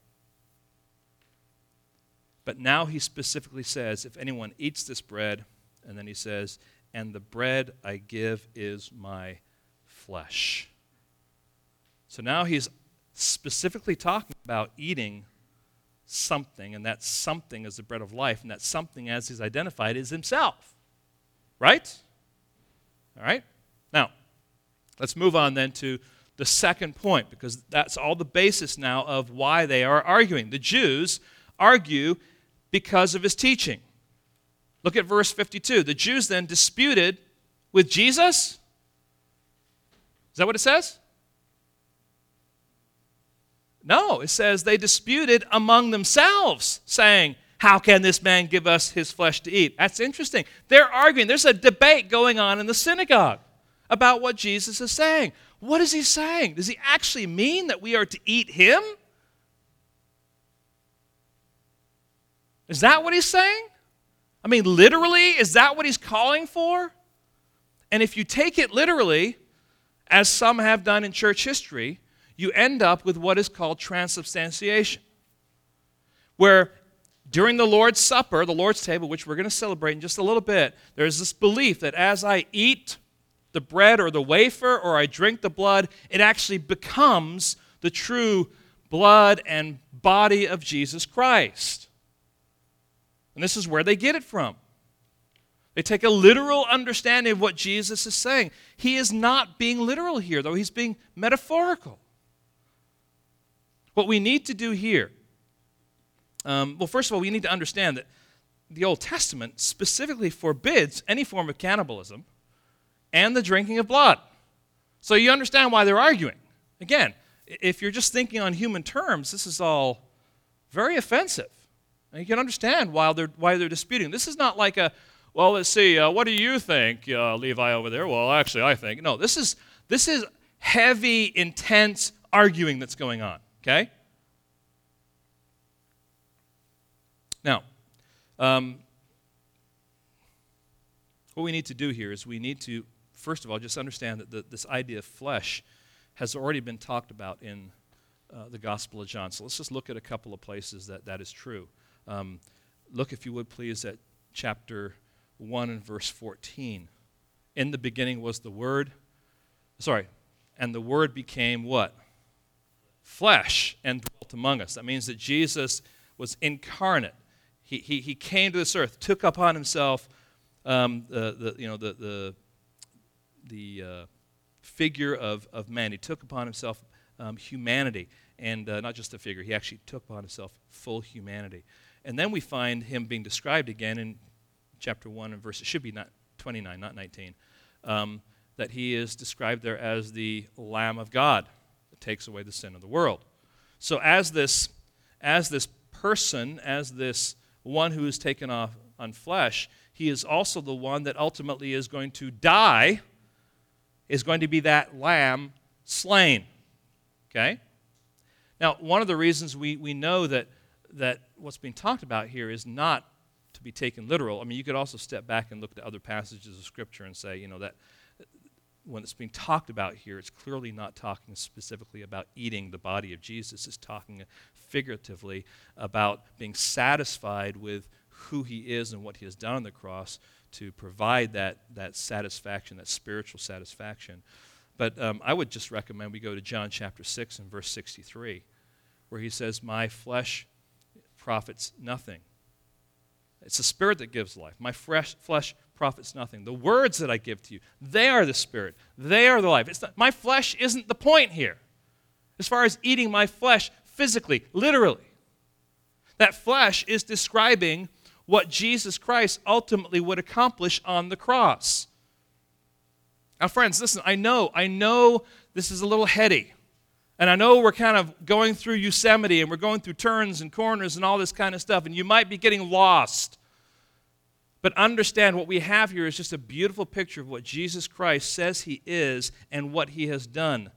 But now he specifically says, if anyone eats this bread, and then he says, and the bread I give is my flesh. So now he's specifically talking about eating something, and that something is the bread of life, and that something, as he's identified, is himself. Right? All right? Now, let's move on then to the second point, because that's all the basis now of why they are arguing. The Jews argue because of his teaching. Look at verse 52. The Jews then disputed with Jesus. Is that what it says? No, it says they disputed among themselves, saying, How can this man give us his flesh to eat? That's interesting. They're arguing. There's a debate going on in the synagogue about what Jesus is saying. What is he saying? Does he actually mean that we are to eat him? Is that what he's saying? I mean, literally, is that what he's calling for? And if you take it literally, as some have done in church history, you end up with what is called transubstantiation, where during the Lord's Supper, the Lord's table, which we're going to celebrate in just a little bit, there's this belief that as I eat the bread or the wafer or I drink the blood, it actually becomes the true blood and body of Jesus Christ. And this is where they get it from. They take a literal understanding of what Jesus is saying. He is not being literal here, though, he's being metaphorical. What we need to do here, um, well, first of all, we need to understand that the Old Testament specifically forbids any form of cannibalism and the drinking of blood. So you understand why they're arguing. Again, if you're just thinking on human terms, this is all very offensive. And you can understand why they're, why they're disputing. This is not like a, well, let's see, uh, what do you think, uh, Levi over there? Well, actually, I think. No, this is, this is heavy, intense arguing that's going on, okay? Now, um, what we need to do here is we need to, first of all, just understand that the, this idea of flesh has already been talked about in uh, the Gospel of John. So let's just look at a couple of places that that is true. Um, look, if you would please, at chapter 1 and verse 14. In the beginning was the Word. Sorry. And the Word became what? Flesh and dwelt among us. That means that Jesus was incarnate. He, he, he came to this earth, took upon himself um, the, the, you know, the, the, the uh, figure of, of man. He took upon himself um, humanity. And uh, not just a figure, he actually took upon himself full humanity. And then we find him being described again in chapter 1 and verse, it should be not 29, not 19, um, that he is described there as the Lamb of God that takes away the sin of the world. So as this, as this person, as this one who is taken off on flesh, he is also the one that ultimately is going to die, is going to be that lamb slain. Okay? Now, one of the reasons we, we know that, that what's being talked about here is not to be taken literal. I mean, you could also step back and look at other passages of Scripture and say, you know, that when it's being talked about here, it's clearly not talking specifically about eating the body of Jesus. It's talking figuratively about being satisfied with who he is and what he has done on the cross to provide that, that satisfaction, that spiritual satisfaction. But um, I would just recommend we go to John chapter 6 and verse 63, where he says, My flesh profits nothing. It's the spirit that gives life. My fresh, flesh profits nothing. The words that I give to you, they are the spirit. They are the life. It's not, my flesh isn't the point here. As far as eating my flesh physically, literally. That flesh is describing what Jesus Christ ultimately would accomplish on the cross. Now, friends, listen, I know, I know this is a little heady. And I know we're kind of going through Yosemite and we're going through turns and corners and all this kind of stuff, and you might be getting lost. But understand what we have here is just a beautiful picture of what Jesus Christ says he is and what he has done.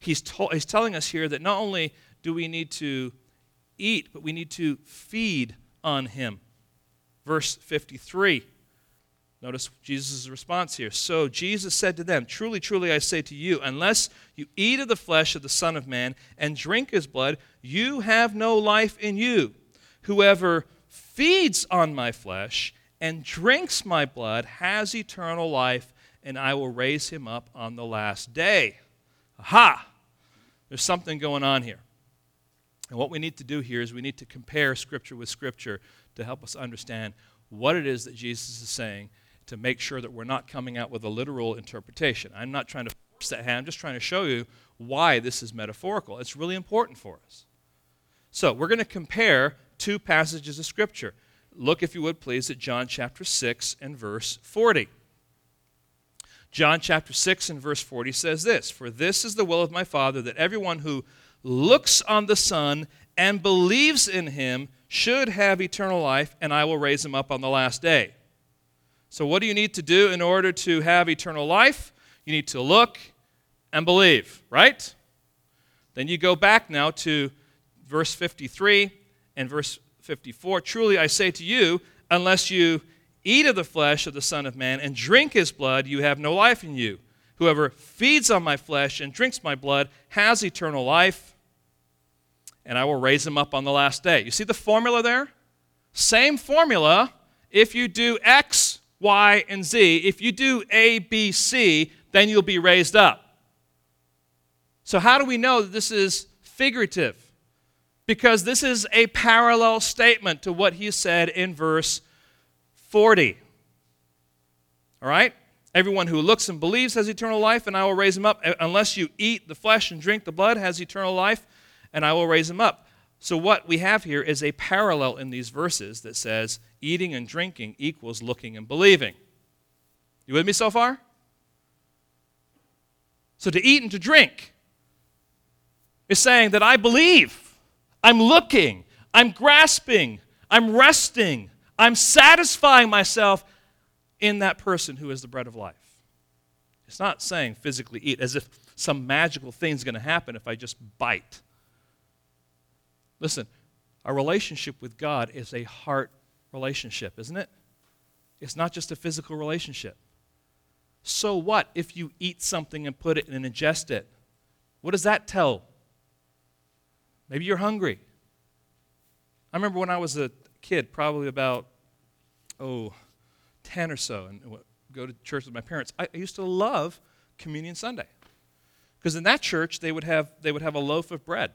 He's, to- he's telling us here that not only do we need to eat, but we need to feed on him verse 53. Notice Jesus' response here. So Jesus said to them, Truly, truly, I say to you, unless you eat of the flesh of the Son of Man and drink his blood, you have no life in you. Whoever feeds on my flesh and drinks my blood has eternal life, and I will raise him up on the last day. Aha! There's something going on here. And what we need to do here is we need to compare Scripture with Scripture to help us understand what it is that Jesus is saying to make sure that we're not coming out with a literal interpretation. I'm not trying to force that hand, I'm just trying to show you why this is metaphorical. It's really important for us. So, we're going to compare two passages of Scripture. Look, if you would please, at John chapter 6 and verse 40. John chapter 6 and verse 40 says this For this is the will of my Father, that everyone who looks on the Son and believes in him should have eternal life, and I will raise him up on the last day. So, what do you need to do in order to have eternal life? You need to look and believe, right? Then you go back now to verse 53 and verse 54. Truly I say to you, unless you eat of the flesh of the Son of Man and drink his blood, you have no life in you. Whoever feeds on my flesh and drinks my blood has eternal life and I will raise him up on the last day. You see the formula there? Same formula if you do X, Y, and Z. If you do A, B, C, then you'll be raised up. So, how do we know that this is figurative? Because this is a parallel statement to what he said in verse 40. All right? Everyone who looks and believes has eternal life, and I will raise him up. Uh, unless you eat the flesh and drink the blood, has eternal life and I will raise him up. So, what we have here is a parallel in these verses that says eating and drinking equals looking and believing. You with me so far? So, to eat and to drink is saying that I believe, I'm looking, I'm grasping, I'm resting, I'm satisfying myself in that person who is the bread of life. It's not saying physically eat as if some magical thing's going to happen if I just bite. Listen, our relationship with God is a heart relationship, isn't it? It's not just a physical relationship. So what if you eat something and put it and ingest it? What does that tell? Maybe you're hungry. I remember when I was a kid, probably about, oh, 10 or so, and go to church with my parents. I, I used to love Communion Sunday. Because in that church, they would, have, they would have a loaf of bread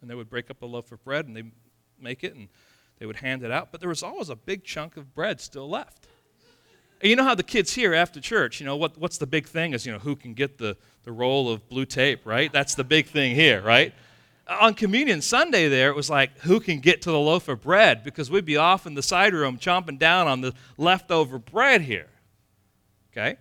and they would break up a loaf of bread and they make it and they would hand it out. But there was always a big chunk of bread still left. And you know how the kids here after church, you know, what, what's the big thing is, you know, who can get the, the roll of blue tape, right? That's the big thing here, right? on Communion Sunday, there, it was like, who can get to the loaf of bread? Because we'd be off in the side room chomping down on the leftover bread here. Okay?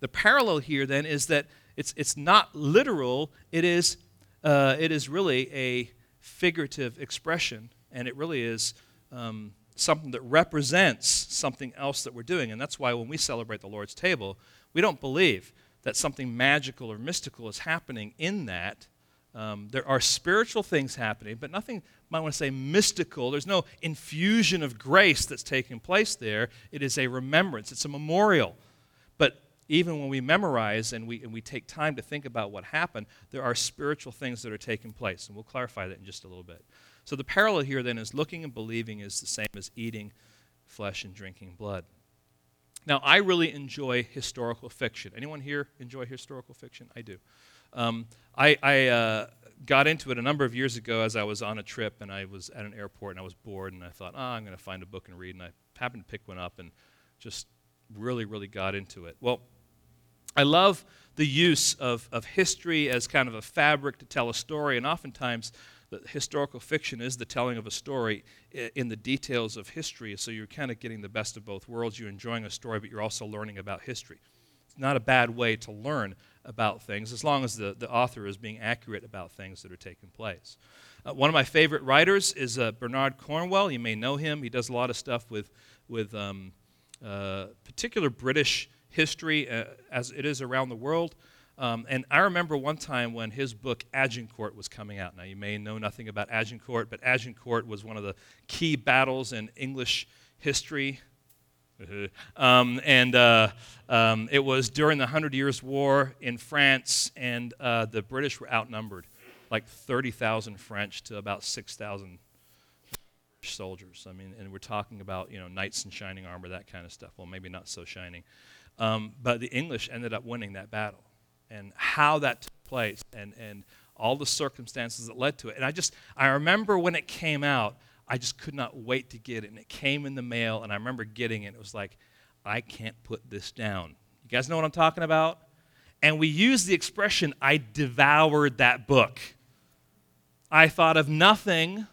The parallel here then is that it's, it's not literal, it is, uh, it is really a figurative expression, and it really is um, something that represents something else that we're doing. And that's why when we celebrate the Lord's table, we don't believe that something magical or mystical is happening in that. Um, there are spiritual things happening, but nothing, I want to say, mystical. There's no infusion of grace that's taking place there. It is a remembrance, it's a memorial. But even when we memorize and we, and we take time to think about what happened, there are spiritual things that are taking place. And we'll clarify that in just a little bit. So the parallel here then is looking and believing is the same as eating flesh and drinking blood. Now, I really enjoy historical fiction. Anyone here enjoy historical fiction? I do. Um, I, I uh, got into it a number of years ago as I was on a trip and I was at an airport and I was bored and I thought, oh, I'm going to find a book and read. And I happened to pick one up and just really, really got into it. Well, I love the use of, of history as kind of a fabric to tell a story, and oftentimes the historical fiction is the telling of a story in the details of history, so you're kind of getting the best of both worlds. You're enjoying a story, but you're also learning about history. It's not a bad way to learn about things as long as the, the author is being accurate about things that are taking place. Uh, one of my favorite writers is uh, Bernard Cornwell. You may know him. He does a lot of stuff with, with um, uh, particular British history uh, as it is around the world. Um, and I remember one time when his book Agincourt was coming out. Now, you may know nothing about Agincourt, but Agincourt was one of the key battles in English history. um, and uh, um, it was during the Hundred Years' War in France, and uh, the British were outnumbered like 30,000 French to about 6,000 soldiers. I mean, and we're talking about, you know, knights in shining armor, that kind of stuff. Well, maybe not so shining. Um, but the English ended up winning that battle and how that took place and, and all the circumstances that led to it. And I just, I remember when it came out, I just could not wait to get it. And it came in the mail, and I remember getting it. It was like, I can't put this down. You guys know what I'm talking about? And we use the expression, I devoured that book. I thought of nothing,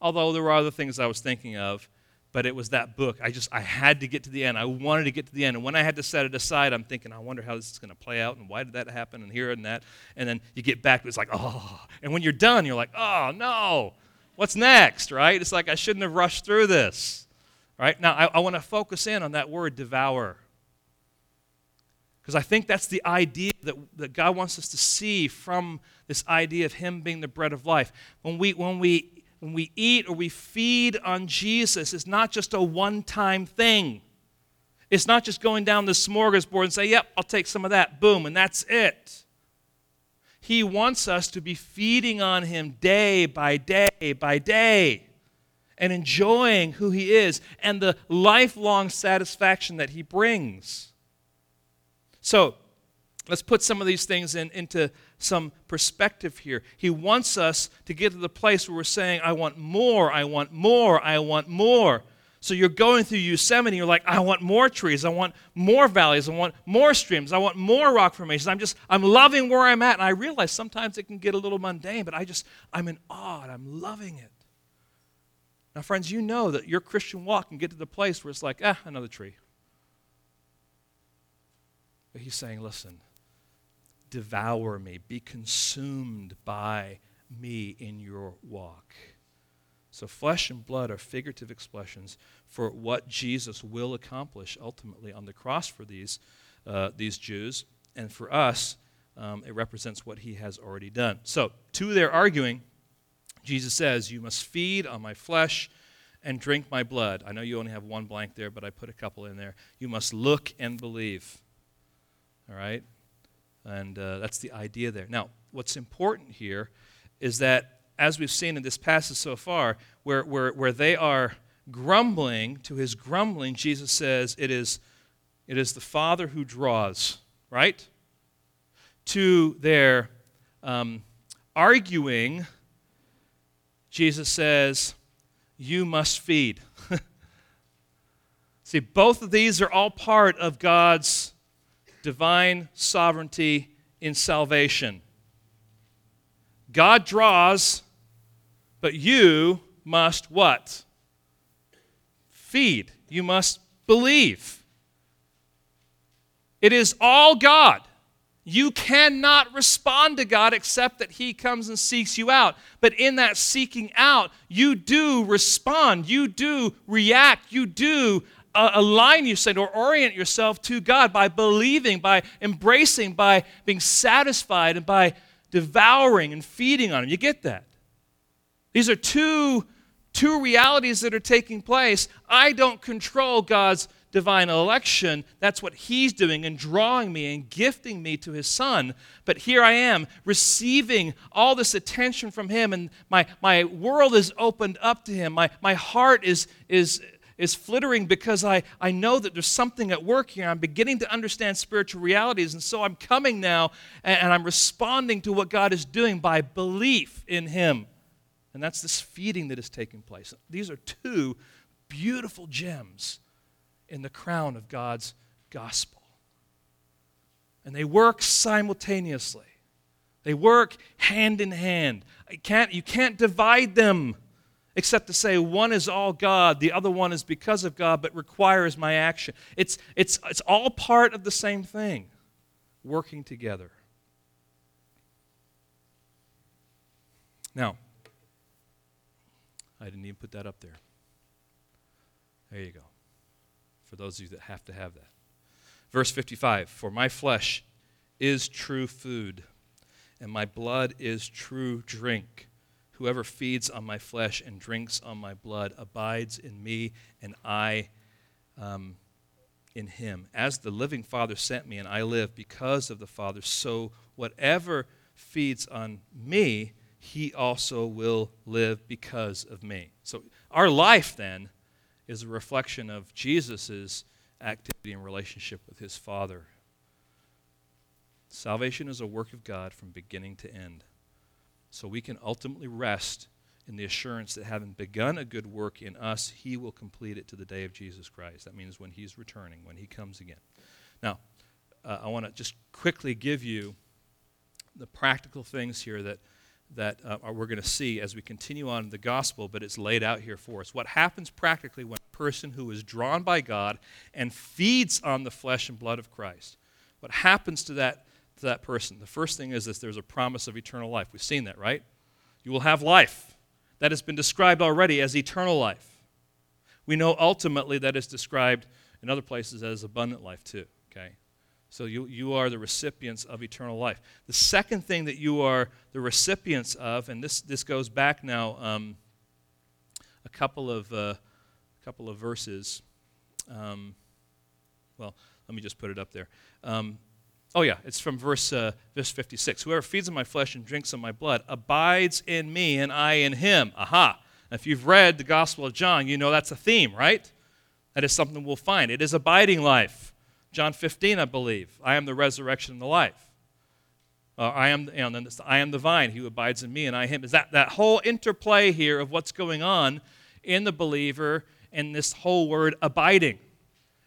although there were other things I was thinking of, but it was that book. I just I had to get to the end. I wanted to get to the end. And when I had to set it aside, I'm thinking, I wonder how this is going to play out and why did that happen and here and that. And then you get back, it's like, oh. And when you're done, you're like, oh no, what's next, right? It's like I shouldn't have rushed through this. Right? Now I, I want to focus in on that word devour. Because I think that's the idea that, that God wants us to see from this idea of Him being the bread of life. When we when we when we eat or we feed on Jesus, it's not just a one time thing. It's not just going down the smorgasbord and say, yep, I'll take some of that, boom, and that's it. He wants us to be feeding on Him day by day by day and enjoying who He is and the lifelong satisfaction that He brings. So, let's put some of these things in, into some perspective here. He wants us to get to the place where we're saying, I want more, I want more, I want more. So you're going through Yosemite, you're like, I want more trees, I want more valleys, I want more streams, I want more rock formations. I'm just, I'm loving where I'm at. And I realize sometimes it can get a little mundane, but I just, I'm in awe and I'm loving it. Now, friends, you know that your Christian walk can get to the place where it's like, ah, another tree. But he's saying, listen, devour me, be consumed by me in your walk. So, flesh and blood are figurative expressions for what Jesus will accomplish ultimately on the cross for these, uh, these Jews. And for us, um, it represents what he has already done. So, to their arguing, Jesus says, You must feed on my flesh and drink my blood. I know you only have one blank there, but I put a couple in there. You must look and believe. All right? And uh, that's the idea there. Now, what's important here is that, as we've seen in this passage so far, where, where, where they are grumbling, to his grumbling, Jesus says, it is, it is the Father who draws, right? To their um, arguing, Jesus says, You must feed. See, both of these are all part of God's divine sovereignty in salvation. God draws, but you must what? Feed. You must believe. It is all God. You cannot respond to God except that He comes and seeks you out. But in that seeking out, you do respond, you do react, you do uh, align yourself or orient yourself to God by believing, by embracing, by being satisfied, and by devouring and feeding on Him. You get that? These are two, two realities that are taking place. I don't control God's divine election. That's what He's doing and drawing me and gifting me to His Son. But here I am receiving all this attention from Him, and my, my world is opened up to Him. My, my heart is, is, is flittering because I, I know that there's something at work here. I'm beginning to understand spiritual realities, and so I'm coming now and, and I'm responding to what God is doing by belief in Him. And that's this feeding that is taking place. These are two beautiful gems in the crown of God's gospel. And they work simultaneously. They work hand in hand. Can't, you can't divide them except to say one is all God, the other one is because of God, but requires my action. It's, it's, it's all part of the same thing, working together. Now, I didn't even put that up there. There you go for those of you that have to have that. Verse 55 For my flesh is true food, and my blood is true drink. Whoever feeds on my flesh and drinks on my blood abides in me, and I um, in him. As the living Father sent me, and I live because of the Father, so whatever feeds on me, he also will live because of me. So our life then is a reflection of Jesus' activity and relationship with his Father. Salvation is a work of God from beginning to end. So we can ultimately rest in the assurance that having begun a good work in us, he will complete it to the day of Jesus Christ. That means when he's returning, when he comes again. Now, uh, I want to just quickly give you the practical things here that that uh, we're going to see as we continue on in the gospel, but it's laid out here for us. What happens practically when a person who is drawn by God and feeds on the flesh and blood of Christ? What happens to that, to that person? The first thing is this there's a promise of eternal life. We've seen that, right? You will have life. That has been described already as eternal life. We know ultimately that is described in other places as abundant life, too, okay? So you, you are the recipients of eternal life. The second thing that you are the recipients of, and this, this goes back now um, a couple of, uh, couple of verses. Um, well, let me just put it up there. Um, oh, yeah, it's from verse, uh, verse 56. Whoever feeds on my flesh and drinks on my blood abides in me, and I in him. Aha. If you've read the Gospel of John, you know that's a theme, right? That is something we'll find. It is abiding life. John 15, I believe. I am the resurrection and the life. Uh, I, am, you know, I am the vine, he who abides in me, and I him. Is that, that whole interplay here of what's going on in the believer and this whole word abiding.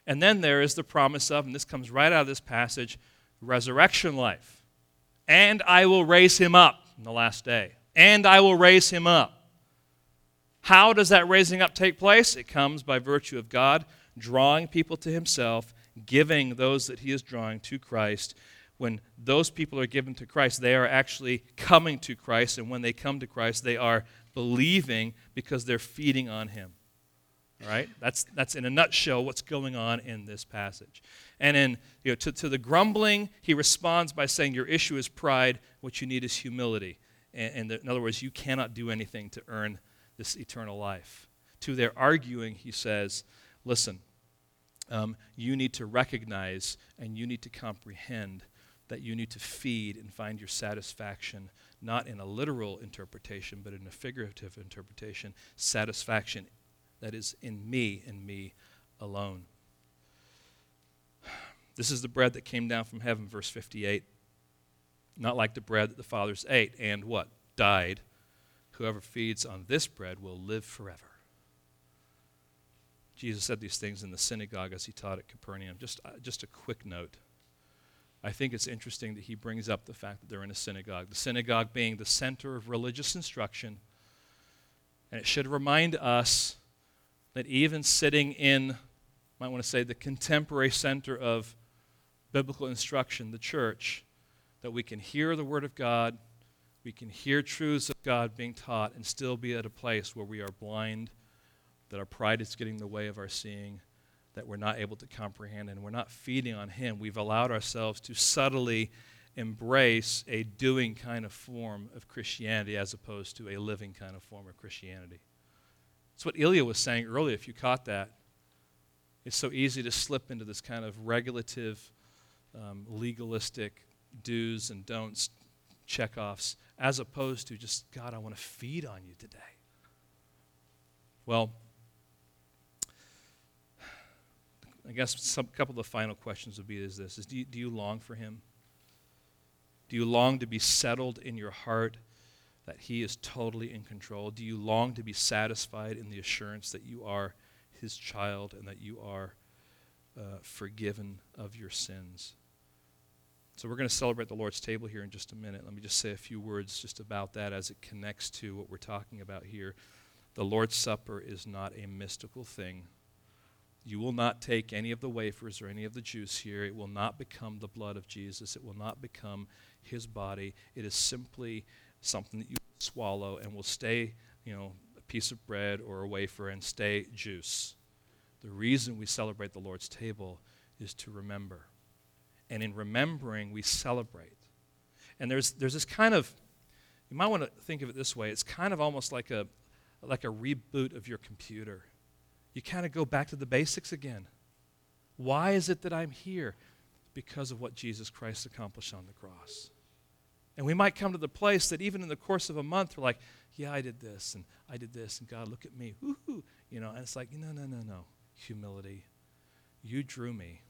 And then there is the promise of, and this comes right out of this passage, resurrection life. And I will raise him up in the last day. And I will raise him up. How does that raising up take place? It comes by virtue of God drawing people to himself giving those that he is drawing to Christ. When those people are given to Christ, they are actually coming to Christ. And when they come to Christ, they are believing because they're feeding on him. Right? That's, that's in a nutshell what's going on in this passage. And in, you know, to, to the grumbling, he responds by saying, Your issue is pride, what you need is humility. And, and the, in other words, you cannot do anything to earn this eternal life. To their arguing, he says, Listen, um, you need to recognize and you need to comprehend that you need to feed and find your satisfaction not in a literal interpretation, but in a figurative interpretation, satisfaction that is in me and me alone. This is the bread that came down from heaven, verse 58. Not like the bread that the fathers ate and what? Died. Whoever feeds on this bread will live forever. Jesus said these things in the synagogue as he taught at Capernaum. Just, uh, just a quick note. I think it's interesting that he brings up the fact that they're in a synagogue, the synagogue being the center of religious instruction. And it should remind us that even sitting in, I might want to say, the contemporary center of biblical instruction, the church, that we can hear the Word of God, we can hear truths of God being taught, and still be at a place where we are blind, that our pride is getting in the way of our seeing, that we're not able to comprehend and we're not feeding on Him. We've allowed ourselves to subtly embrace a doing kind of form of Christianity as opposed to a living kind of form of Christianity. That's what Ilya was saying earlier, if you caught that. It's so easy to slip into this kind of regulative, um, legalistic do's and don'ts, checkoffs, as opposed to just, God, I want to feed on you today. Well, I guess some couple of the final questions would be is this is do you, do you long for him? Do you long to be settled in your heart that he is totally in control? Do you long to be satisfied in the assurance that you are his child and that you are uh, forgiven of your sins? So we're going to celebrate the Lord's table here in just a minute. Let me just say a few words just about that as it connects to what we're talking about here. The Lord's Supper is not a mystical thing. You will not take any of the wafers or any of the juice here. It will not become the blood of Jesus. It will not become his body. It is simply something that you swallow and will stay, you know, a piece of bread or a wafer and stay juice. The reason we celebrate the Lord's table is to remember. And in remembering, we celebrate. And there's, there's this kind of, you might want to think of it this way it's kind of almost like a, like a reboot of your computer you kind of go back to the basics again. Why is it that I'm here? Because of what Jesus Christ accomplished on the cross. And we might come to the place that even in the course of a month, we're like, yeah, I did this, and I did this, and God, look at me. Woo-hoo. You know, and it's like, no, no, no, no. Humility. You drew me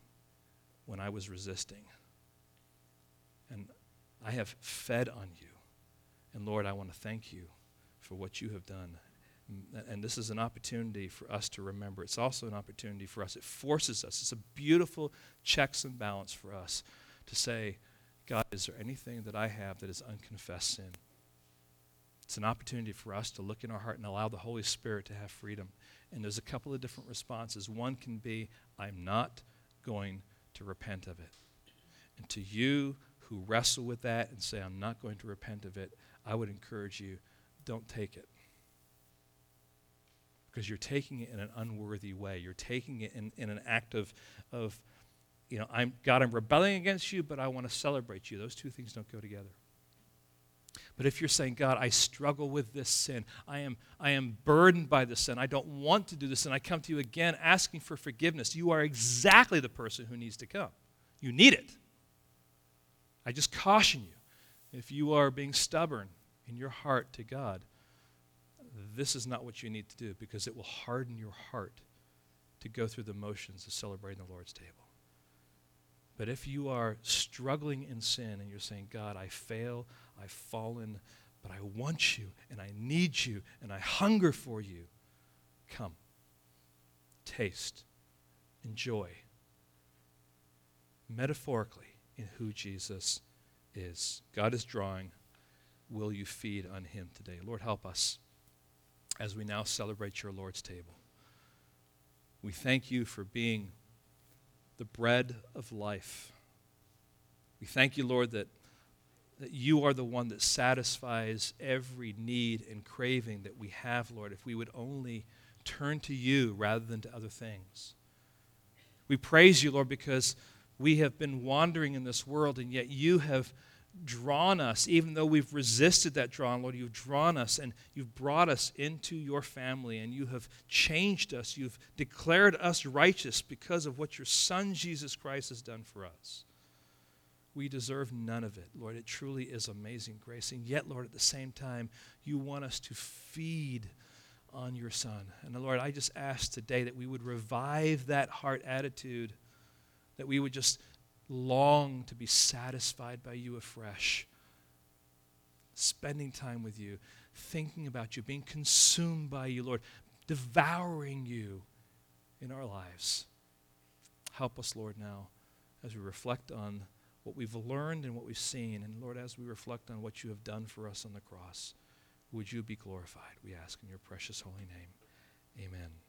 when I was resisting. And I have fed on you. And Lord, I want to thank you for what you have done and this is an opportunity for us to remember. It's also an opportunity for us. It forces us. It's a beautiful checks and balance for us to say, God, is there anything that I have that is unconfessed sin? It's an opportunity for us to look in our heart and allow the Holy Spirit to have freedom. And there's a couple of different responses. One can be, I'm not going to repent of it. And to you who wrestle with that and say, I'm not going to repent of it, I would encourage you, don't take it because you're taking it in an unworthy way. You're taking it in, in an act of, of, you know, I'm, God, I'm rebelling against you, but I want to celebrate you. Those two things don't go together. But if you're saying, God, I struggle with this sin, I am, I am burdened by this sin, I don't want to do this, and I come to you again asking for forgiveness, you are exactly the person who needs to come. You need it. I just caution you if you are being stubborn in your heart to God, this is not what you need to do because it will harden your heart to go through the motions of celebrating the Lord's table. But if you are struggling in sin and you're saying, God, I fail, I've fallen, but I want you and I need you and I hunger for you, come, taste, enjoy, metaphorically, in who Jesus is. God is drawing. Will you feed on him today? Lord, help us as we now celebrate your Lord's table. We thank you for being the bread of life. We thank you, Lord, that, that you are the one that satisfies every need and craving that we have, Lord, if we would only turn to you rather than to other things. We praise you, Lord, because we have been wandering in this world, and yet you have drawn us, even though we've resisted that drawing, Lord, you've drawn us and you've brought us into your family and you have changed us. You've declared us righteous because of what your Son, Jesus Christ, has done for us. We deserve none of it, Lord. It truly is amazing grace. And yet, Lord, at the same time, you want us to feed on your Son. And Lord, I just ask today that we would revive that heart attitude, that we would just long to be satisfied by you afresh. Spending time with you, thinking about you, being consumed by you, Lord, devouring you in our lives. Help us, Lord, now as we reflect on what we've learned and what we've seen. And Lord, as we reflect on what you have done for us on the cross, would you be glorified? We ask in your precious holy name. Amen.